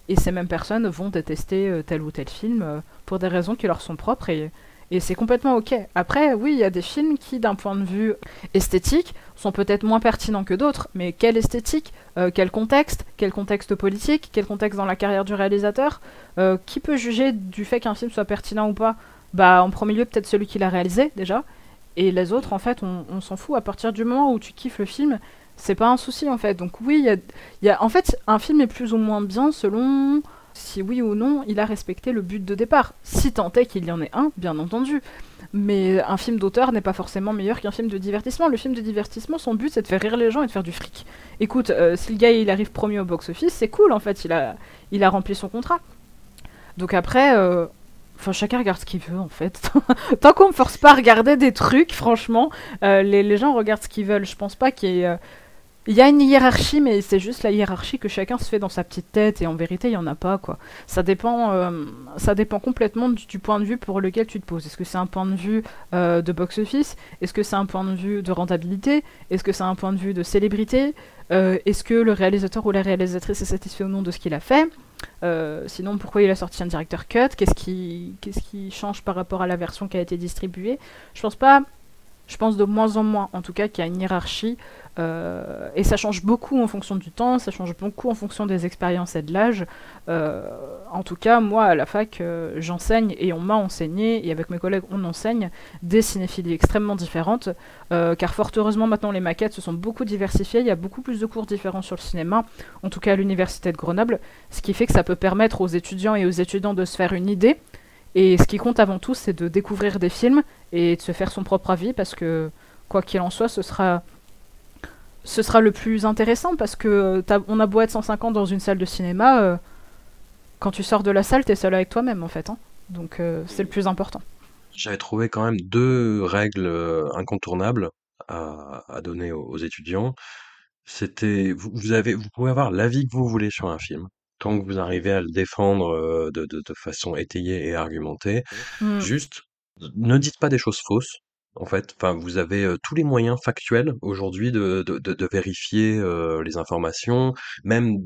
et ces mêmes personnes vont détester tel ou tel film pour des raisons qui leur sont propres. Et, c'est complètement ok. Après, oui, il y a des films qui, d'un point de vue esthétique, sont peut-être moins pertinents que d'autres. Mais quelle esthétique Quel contexte Quel contexte politique Quel contexte dans la carrière du réalisateur Qui peut juger du fait qu'un film soit pertinent ou pas? Bah, en premier lieu, peut-être celui qui l'a réalisé, déjà. Et les autres, en fait, on, s'en fout. À partir du moment où tu kiffes le film, c'est pas un souci, en fait. Donc oui, y En fait, un film est plus ou moins bien selon si oui ou non il a respecté le but de départ. Si tant est qu'il y en ait un, bien entendu. Mais un film d'auteur n'est pas forcément meilleur qu'un film de divertissement. Le film de divertissement, son but, c'est de faire rire les gens et de faire du fric. Écoute, euh, si le gars il arrive premier au box-office, c'est cool en fait, il a, il a rempli son contrat. Donc après, euh, Enfin, chacun regarde ce qu'il veut en fait. Tant qu'on me force pas à regarder des trucs, franchement, euh, les, gens regardent ce qu'ils veulent. Je pense pas qu'il y ait. Il y a une hiérarchie, mais c'est juste la hiérarchie que chacun se fait dans sa petite tête, et en vérité, il n'y en a pas, quoi. Ça dépend, euh, ça dépend complètement du, point de vue pour lequel tu te poses. Est-ce que c'est un point de vue euh, de box-office? Est-ce que c'est un point de vue de rentabilité? Est-ce que c'est un point de vue de célébrité? Euh, Est-ce que le réalisateur ou la réalisatrice est satisfait ou non de ce qu'il a fait? Sinon, pourquoi il a sorti un directeur cut? Qu'est-ce qui, qu'est-ce qui change par rapport à la version qui a été distribuée? Je pense pas je pense de moins en moins, en tout cas, qu'il y a une hiérarchie. Euh, et ça change beaucoup en fonction du temps, ça change beaucoup en fonction des expériences et de l'âge. Euh, en tout cas, moi, à la fac, euh, j'enseigne et on m'a enseigné, et avec mes collègues, on enseigne des cinéphilies extrêmement différentes. car fort heureusement, maintenant, les maquettes se sont beaucoup diversifiées. Il y a beaucoup plus de cours différents sur le cinéma, en tout cas à l'Université de Grenoble. Ce qui fait que ça peut permettre aux étudiants et aux étudiants de se faire une idée et ce qui compte avant tout, c'est de découvrir des films et de se faire son propre avis parce que, quoi qu'il en soit, ce sera, ce sera le plus intéressant parce que on a beau être 150 dans une salle de cinéma, euh, quand tu sors de la salle, tu es seul avec toi-même en fait. Hein. Donc euh, c'est le plus important. J'avais trouvé quand même deux règles euh, incontournables à, donner aux, étudiants. C'était, vous, vous pouvez avoir l'avis que vous voulez sur un film tant que vous arrivez à le défendre de, de, de façon étayée et argumentée, mmh. juste ne dites pas des choses fausses. En fait, enfin, vous avez tous les moyens factuels aujourd'hui de, de, de, vérifier les informations, même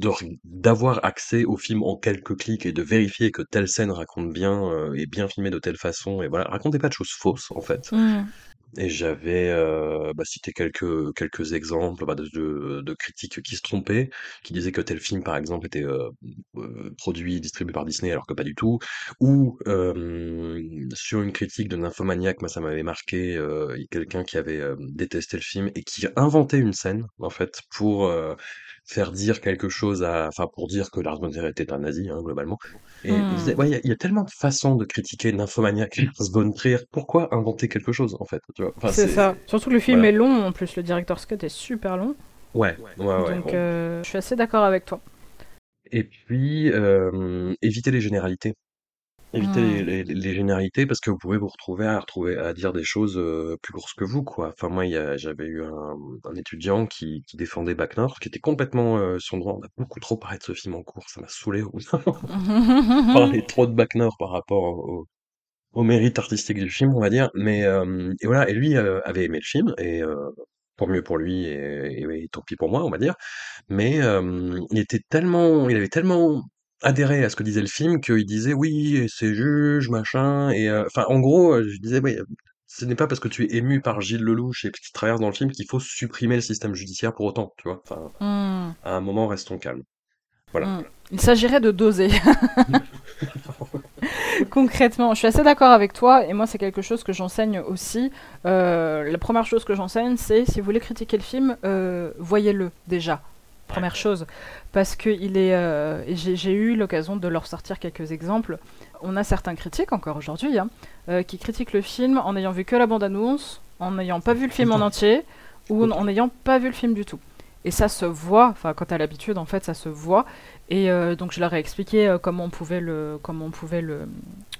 d'avoir accès au film en quelques clics et de vérifier que telle scène raconte bien et bien filmée de telle façon. Et voilà, racontez pas de choses fausses en fait. Mmh. Et j'avais euh, bah, cité quelques quelques exemples bah, de, de, de critiques qui se trompaient, qui disaient que tel film, par exemple, était euh, euh, produit, distribué par Disney, alors que pas du tout. Ou sur une critique de Nymphomaniac, moi ça m'avait marqué, euh, quelqu'un qui avait détesté le film et qui inventait une scène, en fait, pour faire dire quelque chose à, enfin pour dire que Lars von Trier était un nazi hein, globalement. Et il hmm. ouais, y, a tellement de façons de critiquer Nymphomaniac Lars von Trier. Pourquoi inventer quelque chose en fait tu vois? C'est ça. Surtout que le film est long en plus. Le directeur Scott est super long. Ouais. ouais, ouais Donc euh, je suis assez d'accord avec toi. Et puis euh, éviter les généralités. Évitez les, mmh. les, généralités parce que vous pouvez vous retrouver à retrouver à dire des choses plus grosses que vous, quoi. Enfin, moi, j'avais eu un, un étudiant qui, qui défendait Bac Nord, qui était complètement euh, son droit. On a beaucoup trop parlé de ce film en cours, ça m'a saoulé au bout On parlait trop de Bac Nord par rapport au, au mérite artistique du film, on va dire. Mais et voilà, et lui avait aimé le film et tant mieux pour lui et, et, tant pis pour moi, on va dire. Mais il était tellement, il avait tellement adhérer à ce que disait le film, qu'il disait oui, c'est juge, machin, et euh, enfin en gros, euh, je disais oui, ce n'est pas parce que tu es ému par Gilles Lelouch et ce qui traverse dans le film qu'il faut supprimer le système judiciaire pour autant, tu vois. Enfin, mmh. à un moment, restons calmes. Voilà. Mmh. Il s'agirait de doser. Concrètement, je suis assez d'accord avec toi, et moi c'est quelque chose que j'enseigne aussi. Euh, la première chose que j'enseigne, c'est si vous voulez critiquer le film, voyez-le déjà première chose, parce que il est, euh, j'ai eu l'occasion de leur sortir quelques exemples. On a certains critiques encore aujourd'hui hein, euh, qui critiquent le film en n'ayant vu que la bande-annonce, en n'ayant pas vu le film en entier, ou en n'ayant pas vu le film du tout. Et ça se voit, enfin quand t'as l'habitude en fait ça se voit. Et euh, donc je leur ai expliqué comment on pouvait le, comment on pouvait le,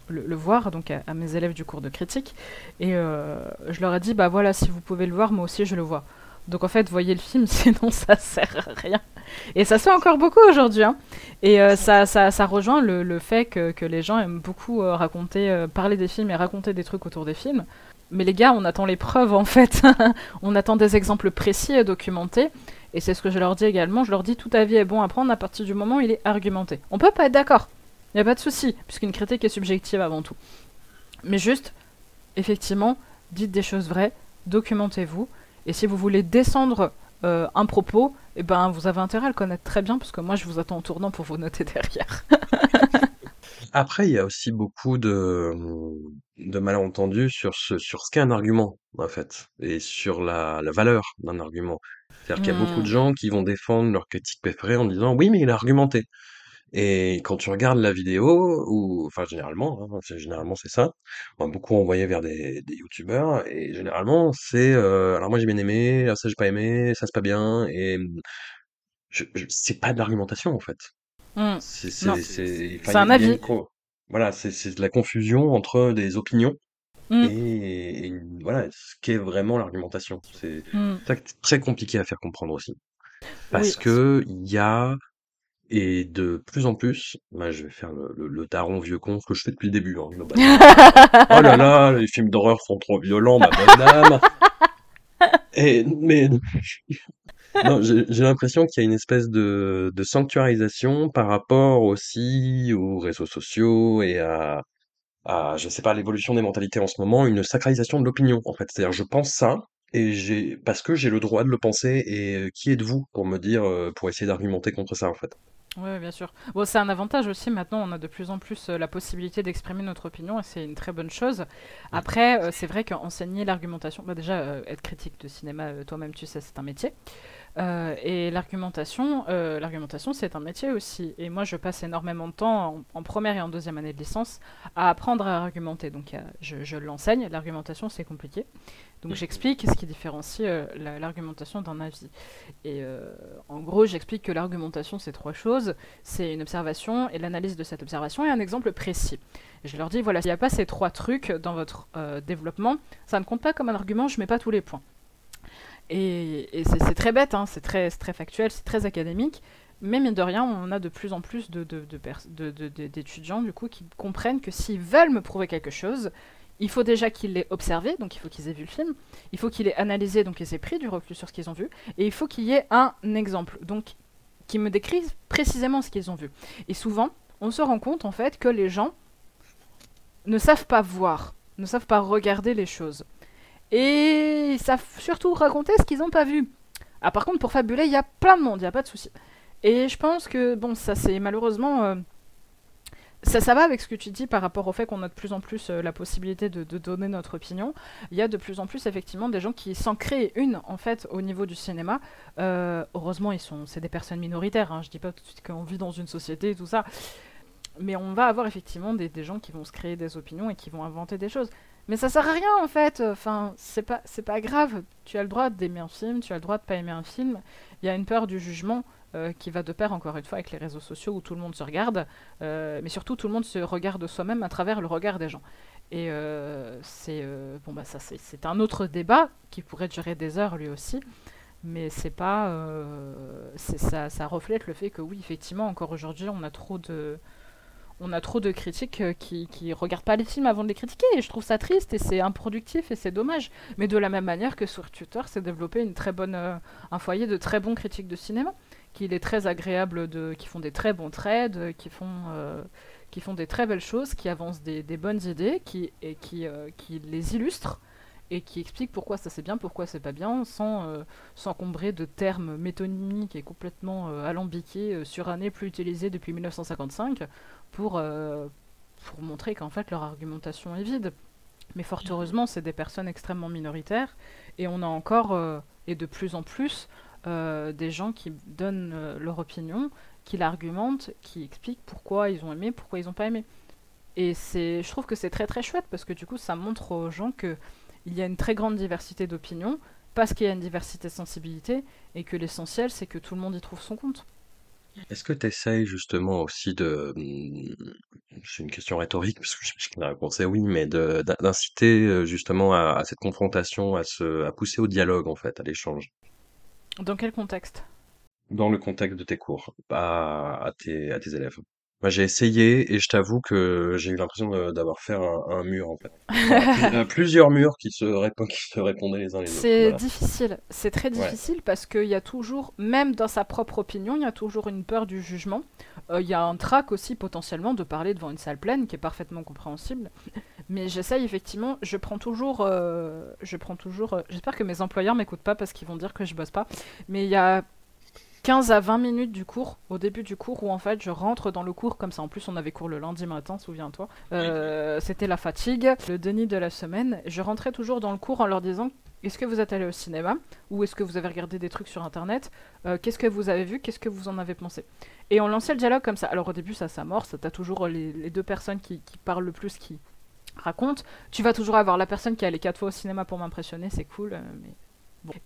le, voir donc à, à, mes élèves du cours de critique. Et je leur ai dit bah voilà si vous pouvez le voir moi aussi je le vois. Donc en fait, voyez le film, sinon ça sert à rien. Et ça se fait encore beaucoup aujourd'hui. Hein. Et euh, ça, ça, ça, rejoint le, le fait que, que, les gens aiment beaucoup euh, raconter, euh, parler des films et raconter des trucs autour des films. Mais les gars, on attend les preuves en fait. on attend des exemples précis et documentés. Et c'est ce que je leur dis également. Je leur dis tout avis est bon à prendre à partir du moment où il est argumenté. On peut pas être d'accord. Il n'y a pas de souci, puisqu'une critique est subjective avant tout. Mais juste, effectivement, dites des choses vraies, documentez-vous. Et si vous voulez descendre euh, un propos, eh ben, vous avez intérêt à le connaître très bien, parce que moi, je vous attends en tournant pour vous noter derrière. Après, il y a aussi beaucoup de, de malentendus sur ce, sur ce qu'est un argument, en fait, et sur la, la valeur d'un argument. C'est-à-dire qu'il y a beaucoup de hmm. gens qui vont défendre leur critique préférée en disant oui, mais il a argumenté. Et quand tu regardes la vidéo, ou enfin généralement, hein, c'est généralement c'est ça, on va beaucoup envoyé vers des, des youtubeurs, et généralement c'est euh, alors moi j'ai bien aimé, ça j'ai pas aimé, ça c'est pas bien, et je, c'est pas de l'argumentation en fait. Mmh. C'est c'est c'est un avis. voilà, c'est c'est de la confusion entre des opinions mmh. et, voilà ce qu'est vraiment l'argumentation. C'est mmh. très compliqué à faire comprendre aussi. Parce que il y a et de plus en plus, bah, je vais faire le, le, le daron vieux con, ce que je fais depuis le début, hein, oh là là, les films d'horreur sont trop violents, ma bonne dame. Et, mais j'ai l'impression qu'il y a une espèce de, de sanctuarisation par rapport aussi aux réseaux sociaux et à, à, je sais pas, l'évolution des mentalités en ce moment, une sacralisation de l'opinion, en fait. C'est-à-dire, je pense ça, et j'ai, parce que j'ai le droit de le penser, et euh, qui êtes-vous pour me dire, euh, pour essayer d'argumenter contre ça, en fait. Oui, bien sûr. Bon, c'est un avantage aussi. Maintenant, on a de plus en plus euh, la possibilité d'exprimer notre opinion et c'est une très bonne chose. Après, euh, c'est vrai qu'enseigner l'argumentation, bah déjà, euh, être critique de cinéma, toi-même, tu sais, c'est un métier. Euh, et l'argumentation, euh, l'argumentation, c'est un métier aussi. Et moi, je passe énormément de temps en, première et en deuxième année de licence à apprendre à argumenter. Donc, je, l'enseigne. L'argumentation, c'est compliqué. Donc, j'explique ce qui différencie euh, la- l'argumentation d'un avis. Et en gros, j'explique que l'argumentation, c'est trois choses. C'est une observation et l'analyse de cette observation et un exemple précis. Et je leur dis, voilà, s'il n'y a pas ces trois trucs dans votre développement, ça ne compte pas comme un argument, je mets pas tous les points. Et, c'est très bête, hein, c'est très, très factuel, c'est très académique. Mais mine de rien, on a de plus en plus de, de- d'étudiants du coup qui comprennent que s'ils veulent me prouver quelque chose, il faut déjà qu'ils l'aient observé, donc il faut qu'ils aient vu le film, il faut qu'ils l'aient analysé, donc ils aient pris du recul sur ce qu'ils ont vu, et il faut qu'il y ait un exemple, donc qui me décrivent précisément ce qu'ils ont vu. Et souvent, on se rend compte en fait que les gens ne savent pas voir, ne savent pas regarder les choses. Et savent surtout raconter ce qu'ils n'ont pas vu. Ah, par contre, pour fabuler, il y a plein de monde, il n'y a pas de souci. Et je pense que, bon, ça c'est malheureusement. euh, ça, ça va avec ce que tu dis par rapport au fait qu'on a de plus en plus euh, la possibilité de, donner notre opinion. Il y a de plus en plus effectivement des gens qui s'en créent une en fait au niveau du cinéma. Euh, heureusement, ils sont, c'est des personnes minoritaires. Hein. Je dis pas tout de suite qu'on vit dans une société et tout ça, mais on va avoir effectivement des gens qui vont se créer des opinions et qui vont inventer des choses. Mais ça sert à rien en fait. Enfin, c'est pas, c'est pas grave. Tu as le droit d'aimer un film, tu as le droit de pas aimer un film. Il y a une peur du jugement euh, qui va de pair encore une fois avec les réseaux sociaux où tout le monde se regarde, euh, mais surtout tout le monde se regarde soi-même à travers le regard des gens. Et euh, c'est bon bah ça c'est, un autre débat qui pourrait durer des heures lui aussi. Mais c'est pas, ça, ça reflète le fait que oui effectivement encore aujourd'hui on a trop de, on a trop de critiques euh, qui, qui regardent pas les films avant de les critiquer et je trouve ça triste et c'est improductif et c'est dommage. Mais de la même manière que sur Twitter s'est développé une très bonne, euh, un foyer de très bons critiques de cinéma, qu'il est très agréable de, qui font des très bons trades, qui font, euh, des très belles choses, qui avancent des, bonnes idées, qui, et qui, les illustrent et qui expliquent pourquoi ça c'est bien, pourquoi c'est pas bien, sans s'encombrer de termes métonymiques et complètement euh, alambiqués, euh, surannés, plus utilisés depuis 1955, pour, euh, pour montrer qu'en fait leur argumentation est vide. Mais fort heureusement, c'est des personnes extrêmement minoritaires, et on a encore, euh, et de plus en plus, euh, des gens qui donnent leur opinion, qui l'argumentent, qui expliquent pourquoi ils ont aimé, pourquoi ils n'ont pas aimé. Et c'est, je trouve que c'est très très chouette parce que du coup, ça montre aux gens que il y a une très grande diversité d'opinions, parce qu'il y a une diversité de sensibilité, et que l'essentiel, c'est que tout le monde y trouve son compte. Est-ce que tu essayes justement aussi de... hum, C'est une question rhétorique, parce que j'imagine que la réponse est oui, mais de, d'inciter euh, justement à, à cette confrontation, à, se, à pousser au dialogue, en fait, à l'échange, Dans quel contexte? Dans le contexte de tes cours, à, à tes, à tes élèves. Moi, j'ai essayé et je t'avoue que j'ai eu l'impression de- d'avoir fait un, un mur, en fait. Enfin, plus- euh, plusieurs murs qui se, qui se répondaient les uns les autres. C'est Voilà. difficile, c'est très Ouais. difficile parce qu'il y a toujours, même dans sa propre opinion, il y a toujours une peur du jugement. Euh, Il y a un trac aussi potentiellement de parler devant une salle pleine qui est parfaitement compréhensible. Mais j'essaye effectivement, je prends toujours, euh, je prends toujours. euh, J'espère que mes employeurs m'écoutent pas parce qu'ils vont dire que je bosse pas. Mais il y a 15 à 20 minutes du cours, au début du cours, où en fait je rentre dans le cours comme ça. En plus, on avait cours le lundi matin, souviens-toi. Euh, C'était la fatigue, le déni de la semaine. Je rentrais toujours dans le cours en leur disant Est-ce que vous êtes allé au cinéma Ou est-ce que vous avez regardé des trucs sur internet Euh, Qu'est-ce que vous avez vu? Qu'est-ce que vous en avez pensé? Et on lançait le dialogue comme ça. Alors au début, ça s'amorce. T'as toujours les, les deux personnes qui, qui parlent le plus qui racontent. Tu vas toujours avoir la personne qui est allée quatre fois au cinéma pour m'impressionner, c'est cool. euh, mais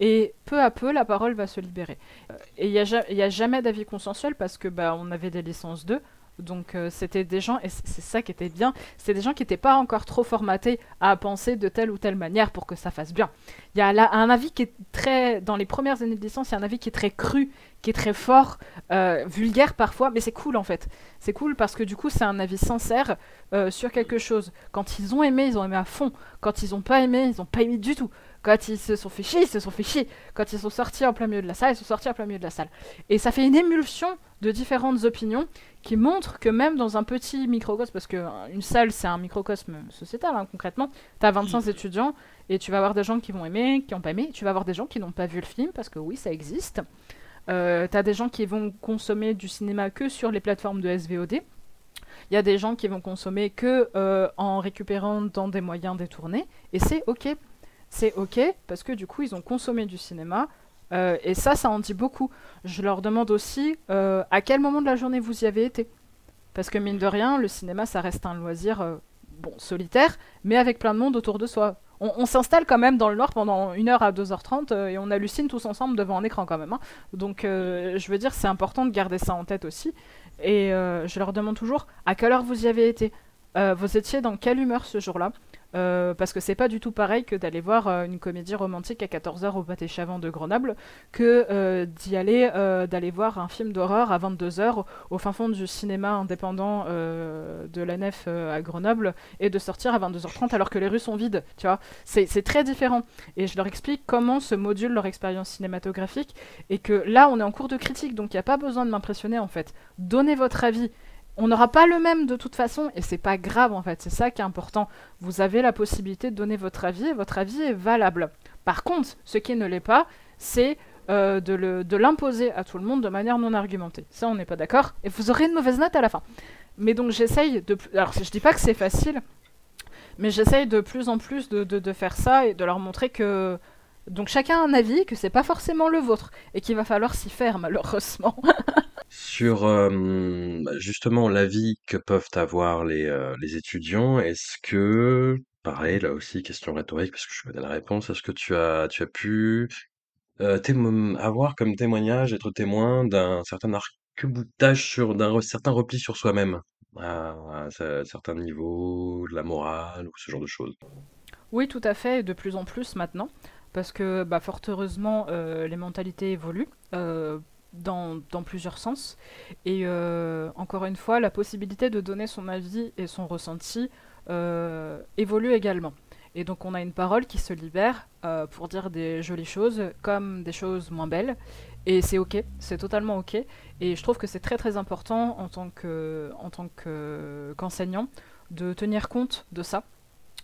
Et peu à peu, la parole va se libérer. Euh, et il n'y a, y a jamais d'avis consensuel parce que bah, on avait des licences 2. Donc euh, c'était des gens, et c'est ça qui était bien, c'était des gens qui n'étaient pas encore trop formatés à penser de telle ou telle manière pour que ça fasse bien. Il y a là un avis qui est très, dans les premières années de licence, il y a un avis qui est très cru, qui est très fort, euh, vulgaire parfois, mais c'est cool en fait. C'est cool parce que du coup c'est un avis sincère sur quelque chose. Quand ils ont aimé, ils ont aimé à fond. Quand ils n'ont pas aimé, ils n'ont pas aimé du tout. Quand ils se sont fait chier, ils se sont fait chier. Quand ils sont sortis en plein milieu de la salle, ils sont sortis en plein milieu de la salle. Et ça fait une émulsion de différentes opinions qui montrent que même dans un petit microcosme, parce qu'une salle c'est un microcosme sociétal hein, concrètement, tu as 25 étudiants et tu vas avoir des gens qui vont aimer, qui n'ont pas aimé, tu vas avoir des gens qui n'ont pas vu le film, parce que oui ça existe. Euh, tu as des gens qui vont consommer du cinéma que sur les plateformes de SVOD. Il y a des gens qui vont consommer que euh, en récupérant dans des moyens détournés, et c'est ok c'est ok parce que du coup ils ont consommé du cinéma euh, et ça, ça en dit beaucoup. Je leur demande aussi euh, à quel moment de la journée vous y avez été. Parce que mine de rien, le cinéma, ça reste un loisir euh, bon, solitaire, mais avec plein de monde autour de soi. On, s'installe quand même dans le noir pendant 1h à 2h30 et on hallucine tous ensemble devant un écran quand même. Hein. Donc je veux dire, c'est important de garder ça en tête aussi. Et je leur demande toujours à quelle heure vous y avez été? vous étiez dans quelle humeur ce jour-là? Euh, parce que c'est pas du tout pareil que d'aller voir euh, une comédie romantique à 14h au pâté Chavant de Grenoble que euh, d'aller voir un film d'horreur à 22h au fin fond du cinéma indépendant de la Nef à Grenoble et de sortir à 22h30 alors que les rues sont vides, tu vois. C'est très différent et je leur explique comment se module leur expérience cinématographique et que là on est en cours de critique donc il n'y a pas besoin de m'impressionner en fait. Donnez votre avis on n'aura pas le même de toute façon, et c'est pas grave en fait, c'est ça qui est important. Vous avez la possibilité de donner votre avis, et votre avis est valable. Par contre, ce qui ne l'est pas, c'est euh, de l'imposer à tout le monde de manière non argumentée. Ça, on n'est pas d'accord, et vous aurez une mauvaise note à la fin. Mais donc j'essaye de... Alors je dis pas que c'est facile, mais j'essaye de plus en plus de, de, faire ça et de leur montrer que... Donc chacun a un avis, que c'est pas forcément le vôtre, et qu'il va falloir s'y faire malheureusement. Sur euh, justement l'avis que peuvent avoir les, étudiants, est-ce que, pareil, là aussi, question rhétorique, parce que je connais la réponse, est-ce que tu as, tu as pu avoir comme témoignage, être témoin d'un certain arc-boutage d'un certain repli sur soi-même, à, certains niveaux, de la morale, ou ce genre de choses? Oui, tout à fait, de plus en plus maintenant, parce que bah, fort heureusement, les mentalités évoluent dans, plusieurs sens. Et euh, encore une fois, la possibilité de donner son avis et son ressenti euh, évolue également. Et donc on a une parole qui se libère euh, pour dire des jolies choses comme des choses moins belles. Et c'est ok, c'est totalement ok. Et je trouve que c'est très très important en tant que en tant qu'enseignant de tenir compte de ça.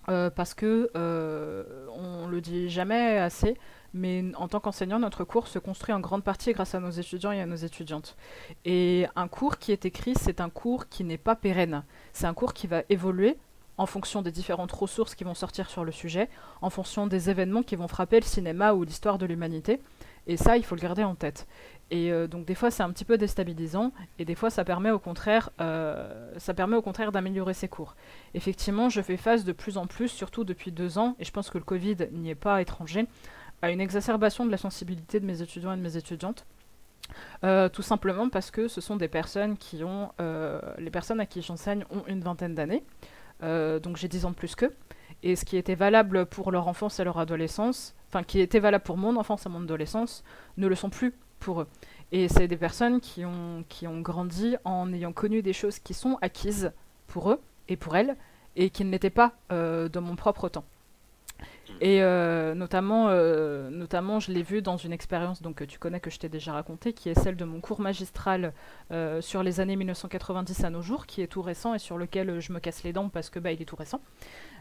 parce que on le dit jamais assez, mais en tant qu'enseignant, notre cours se construit en grande partie grâce à nos étudiants et à nos étudiantes. Et un cours qui est écrit, c'est un cours qui n'est pas pérenne. C'est un cours qui va évoluer en fonction des différentes ressources qui vont sortir sur le sujet, en fonction des événements qui vont frapper le cinéma ou l'histoire de l'humanité. Et ça, il faut le garder en tête. Et euh, donc des fois, c'est un petit peu déstabilisant, et des fois, ça permet au contraire, euh, ça permet au contraire d'améliorer ses cours. Effectivement, je fais face de plus en plus, surtout depuis deux ans, et je pense que le Covid n'y est pas étranger, à une exacerbation de la sensibilité de mes étudiants et de mes étudiantes. Euh, tout simplement parce que ce sont des personnes qui ont, euh, les personnes à qui j'enseigne ont une vingtaine d'années, euh, donc j'ai 10 ans de plus qu'eux, et ce qui était valable pour leur enfance et leur adolescence, enfin qui était valable pour mon enfance et mon adolescence, ne le sont plus pour eux. Et c'est des personnes qui ont, qui ont grandi en ayant connu des choses qui sont acquises pour eux et pour elles, et qui ne l'étaient pas dans mon propre temps. Et euh, notamment, euh, notamment, je l'ai vu dans une expérience donc, que tu connais, que je t'ai déjà raconté, qui est celle de mon cours magistral euh, sur les années 1990 à nos jours, qui est tout récent et sur lequel je me casse les dents parce que bah, il est tout récent.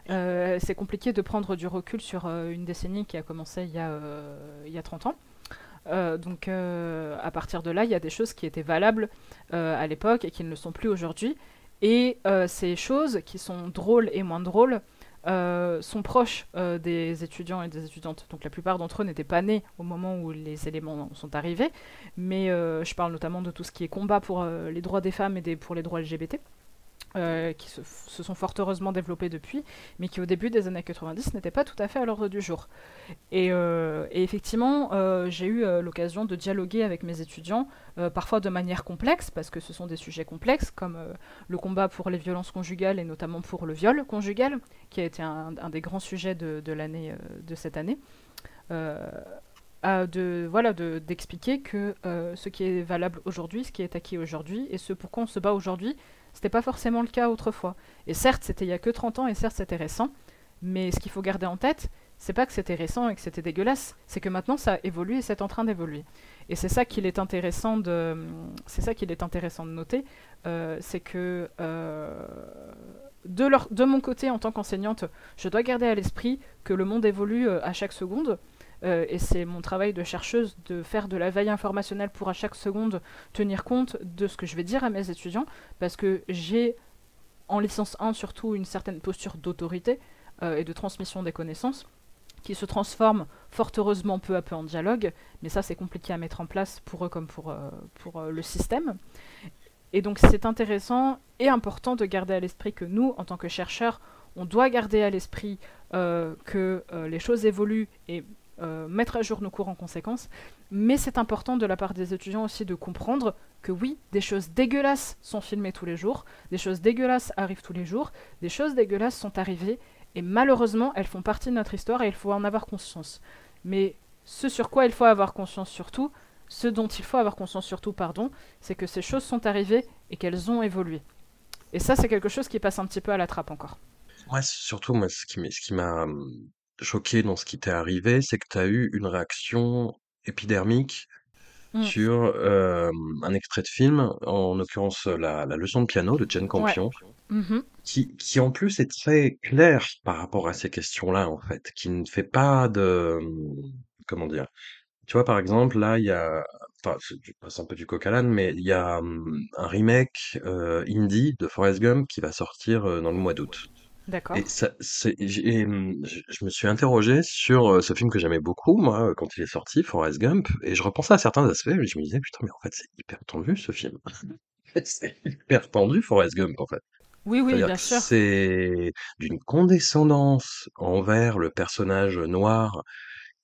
c'est compliqué de prendre du recul sur une décennie qui a commencé il y a, il y a 30 ans. donc à partir de là, il y a des choses qui étaient valables à l'époque et qui ne le sont plus aujourd'hui. Et ces choses qui sont drôles et moins drôles, euh, sont proches euh, des étudiants et des étudiantes. Donc la plupart d'entre eux n'étaient pas nés au moment où les éléments sont arrivés, mais euh, je parle notamment de tout ce qui est combat pour les droits des femmes et pour les droits LGBT. Euh, qui se, sont fort heureusement développés depuis, mais qui au début des années 90 n'étaient pas tout à fait à l'ordre du jour. Et, euh, effectivement, euh, j'ai eu l'occasion de dialoguer avec mes étudiants, parfois de manière complexe, parce que ce sont des sujets complexes, comme le combat pour les violences conjugales et notamment pour le viol conjugal, qui a été un, des grands sujets de, l'année de cette année. de voilà d'expliquer que ce qui est valable aujourd'hui, ce qui est acquis aujourd'hui et ce pourquoi on se bat aujourd'hui, c'était pas forcément le cas autrefois. Et certes, c'était il y a que 30 ans et certes, c'était récent. Mais ce qu'il faut garder en tête, c'est pas que c'était récent et que c'était dégueulasse, c'est que maintenant ça évolue et c'est en train d'évoluer. Et c'est ça qu'il est intéressant de, c'est ça qu'il est intéressant de noter, euh, c'est que euh, de, mon côté en tant qu'enseignante, je dois garder à l'esprit que le monde évolue euh, à chaque seconde, euh, et c'est mon travail de chercheuse de faire de la veille informationnelle pour à chaque seconde tenir compte de ce que je vais dire à mes étudiants, parce que j'ai en licence 1 surtout une certaine posture d'autorité euh, et de transmission des connaissances qui se transforme fort heureusement peu à peu en dialogue, mais ça c'est compliqué à mettre en place pour eux comme pour, euh, pour le système. Et donc c'est intéressant et important de garder à l'esprit que nous, en tant que chercheurs, on doit garder à l'esprit que les choses évoluent et euh, mettre à jour nos cours en conséquence. Mais c'est important de la part des étudiants aussi de comprendre que oui, des choses dégueulasses sont filmées tous les jours, des choses dégueulasses arrivent tous les jours, des choses dégueulasses sont arrivées, et malheureusement, elles font partie de notre histoire et il faut en avoir conscience. Mais ce sur quoi il faut avoir conscience surtout, ce dont il faut avoir conscience surtout, pardon, c'est que ces choses sont arrivées et qu'elles ont évolué. Et ça, c'est quelque chose qui passe un petit peu à la trappe encore. Ouais, surtout, moi, ce qui m'a choqué dans ce qui t'est arrivé, c'est que tu as eu une réaction épidermique mmh. sur un extrait de film, en l'occurrence la, leçon de piano de Jane Campion, mmh qui, qui en plus est très clair par rapport à ces questions-là, en fait, qui ne fait pas de... Comment dire Tu vois, par exemple, là, il y a... Enfin, je passe un peu du coq à l'âne, mais il y a un remake indie de Forrest Gump qui va sortir dans le mois d'août. D'accord. Et ça, c'est, j'ai- je me suis interrogé sur euh, ce film que j'aimais beaucoup, moi, quand il est sorti, Forrest Gump, et je repensais à certains aspects, et je me disais, putain, mais en fait, c'est hyper tendu, ce film. C'est hyper tendu, Forrest Gump, en fait. Oui, oui, bien sûr. c'est d'une condescendance envers le personnage noir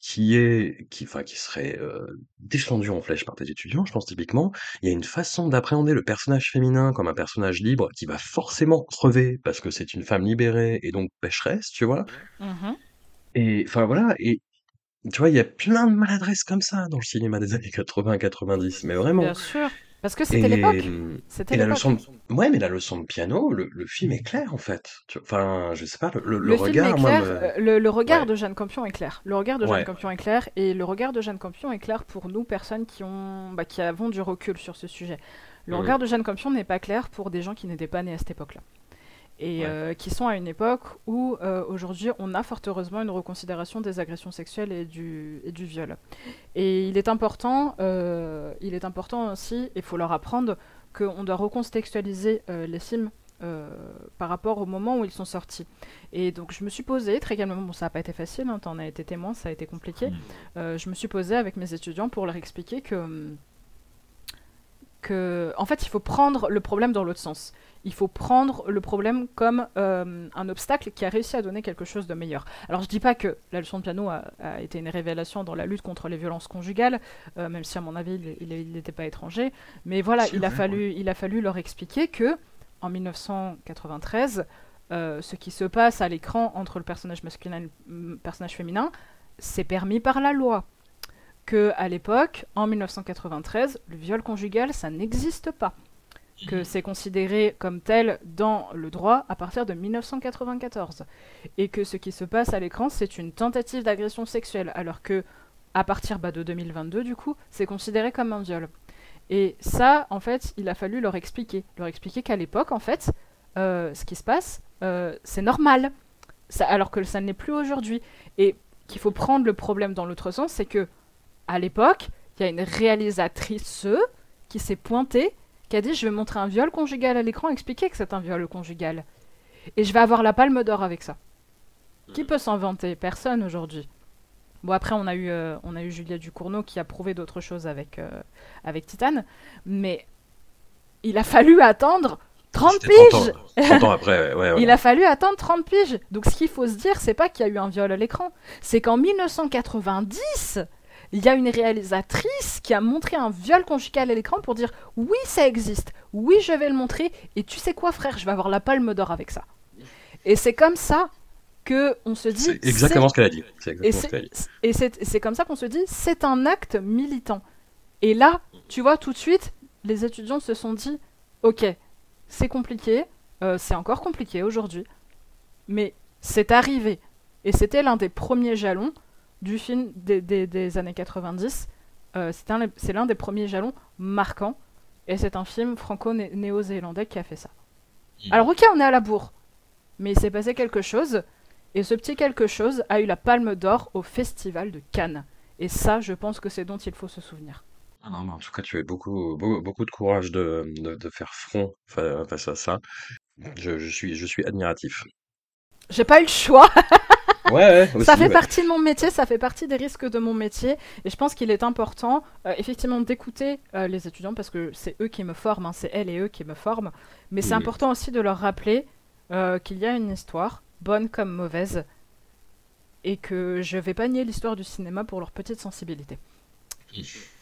qui est qui enfin qui serait euh, descendu en flèche par tes étudiants, je pense typiquement, il y a une façon d'appréhender le personnage féminin comme un personnage libre qui va forcément crever parce que c'est une femme libérée et donc pécheresse, tu vois. Mmh et enfin voilà, et tu vois, il y a plein de maladresses comme ça dans le cinéma des années 80-90, mais vraiment. Bien sûr. Parce que c'était l'époque. C'était la leçon de... Ouais, mais la leçon de piano, le, le film est clair en fait. Enfin, je sais pas, le, le, regard. Moi, le, regard de Jeanne Campion est clair. Le regard de Jeanne Campion est clair et le regard de Jeanne Campion est clair pour nous personnes qui ont, bah, qui avons du recul sur ce sujet. Le mm. regard de Jeanne Campion n'est pas clair pour des gens qui n'étaient pas nés à cette époque-là et euh, qui sont à une époque où euh, aujourd'hui on a fort heureusement une reconsidération des agressions sexuelles et du, et du viol. Et il est important, euh, il est important aussi, il faut leur apprendre qu'on doit recontextualiser les films par rapport au moment où ils sont sortis. Et donc je me suis posée très calmement, bon ça n'a pas été facile, hein, en as été témoin, ça a été compliqué, mmh. je me suis posée avec mes étudiants pour leur expliquer que, que, en fait il faut prendre le problème dans l'autre sens il faut prendre le problème comme euh, un obstacle qui a réussi à donner quelque chose de meilleur. Alors je dis pas que la leçon de piano a, été une révélation dans la lutte contre les violences conjugales, euh, même si à mon avis il n'était pas étranger, mais voilà, il a, fallu, il a fallu leur expliquer que en 1993, euh, ce qui se passe à l'écran entre le personnage masculin et le personnage féminin, c'est permis par la loi. Que à l'époque, en 1993, le viol conjugal, ça n'existe pas. Que c'est considéré comme tel dans le droit à partir de 1994 et que ce qui se passe à l'écran c'est une tentative d'agression sexuelle. Alors que à partir bah, de 2022 du coup c'est considéré comme un viol. Et ça en fait il a fallu leur expliquer. Leur expliquer qu'à l'époque en fait euh, ce qui se passe euh, c'est normal. Ça, alors que ça ne l'est plus aujourd'hui. Et qu'il faut prendre le problème dans l'autre sens c'est que à l'époque il y a une réalisatrice qui s'est pointée qui a dit je vais montrer un viol conjugal à l'écran, expliquer que c'est un viol conjugal. Et je vais avoir la palme d'or avec ça. Qui peut s'en vanter Personne aujourd'hui. Bon après on a eu euh, on a eu Julia Ducournau qui a prouvé d'autres choses avec euh, avec Titane, mais il a fallu attendre 30 C'était 30 ans, piges 30 ans après, ouais, ouais. Il a fallu attendre 30 piges. Donc ce qu'il faut se dire, c'est pas qu'il y a eu un viol à l'écran, c'est qu'en 1990, il y a une réalisatrice qui a montré un viol conjugal à l'écran pour dire oui, ça existe, oui, je vais le montrer, et tu sais quoi, frère, je vais avoir la palme d'or avec ça. Et c'est comme ça que on se dit. C'est exactement ce qu'elle a dit. C'est Et exactement ce c'est qu'elle a dit. et c'est- c'est comme ça qu'on se dit, c'est un acte militant. Et là, tu vois, tout de suite, les étudiants se sont dit, ok, c'est compliqué, euh, c'est encore compliqué aujourd'hui, mais c'est arrivé. Et c'était l'un des premiers jalons du film des, des- des années 90. Euh, c'est un- c'est l'un des premiers jalons marquants. Et c'est un film franco-néo-zélandais qui a fait ça. Mm. Alors ok, on est à la bourre. Mais il s'est passé quelque chose. Et ce petit quelque chose a eu la palme d'or au festival de Cannes. Et ça, je pense que c'est dont il faut se souvenir. Ah non, mais en tout cas, tu as beaucoup, beau- beaucoup de courage de, de, de faire front fa- face à ça. Je, je suis, je suis admiratif. J'ai pas eu le choix. Ouais, ouais, ça fait ouais. partie de mon métier, ça fait partie des risques de mon métier. Et je pense qu'il est important, euh, effectivement, d'écouter euh, les étudiants parce que c'est eux qui me forment, hein, c'est elles et eux qui me forment. Mais c'est Mhm. important aussi de leur rappeler euh, qu'il y a une histoire, bonne comme mauvaise, et que je vais pas nier l'histoire du cinéma pour leur petite sensibilité.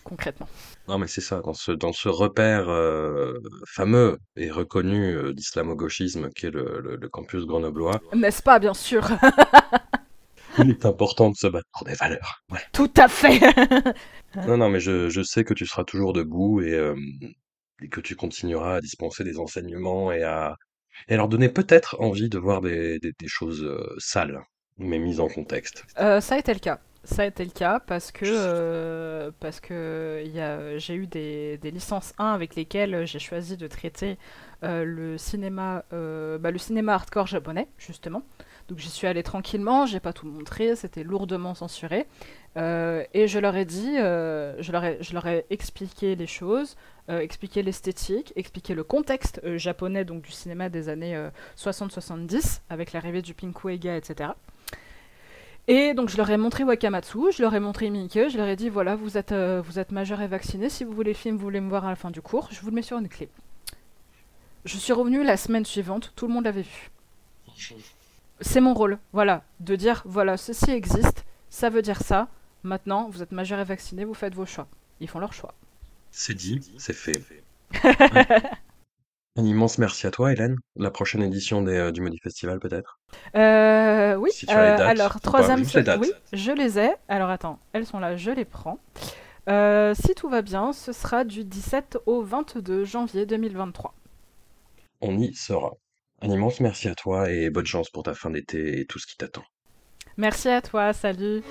Concrètement. Non, mais c'est ça, dans ce, dans ce repère euh, fameux et reconnu euh, d'islamo-gauchisme qui est le, le, le campus grenoblois, N'est-ce pas, bien sûr? Il est important de se battre pour des valeurs. Ouais. Tout à fait Non, non, mais je, je sais que tu seras toujours debout et, euh, et que tu continueras à dispenser des enseignements et à, et leur donner peut-être envie de voir des, des, des choses sales, mais mises en contexte. Ça a été le cas. Ça a été le cas parce que, euh, parce que j'ai eu des, licences 1 avec lesquelles j'ai choisi de traiter euh, le cinéma, euh, bah, le cinéma hardcore japonais justement. Donc j'y suis allée tranquillement, j'ai pas tout montré, c'était lourdement censuré. Et je leur ai dit, je, leur ai, je leur ai expliqué les choses, expliqué l'esthétique, expliqué le contexte japonais donc du cinéma des années euh, 60-70 avec l'arrivée du Pinku Eiga, etc. Et donc je leur ai montré Wakamatsu, je leur ai montré Mike, je leur ai dit voilà, vous êtes, euh, vous êtes majeur et vacciné, si vous voulez le film, vous voulez me voir à la fin du cours, je vous le mets sur une clé. Je suis revenue la semaine suivante, tout le monde l'avait vu. C'est mon rôle, voilà, de dire voilà, ceci existe, ça veut dire ça, maintenant vous êtes majeur et vacciné, vous faites vos choix. Ils font leur choix. C'est dit, c'est fait. Un immense merci à toi, Hélène. La prochaine édition des, euh, du Modi Festival, peut-être? Euh, oui, Si euh, alors les dates. oui, je les ai. Alors attends, elles sont là, je les prends. Euh, si tout va bien, ce sera du 17 au 22 janvier 2023. On y sera. Un immense merci à toi et bonne chance pour ta fin d'été et tout ce qui t'attend. Merci à toi, salut.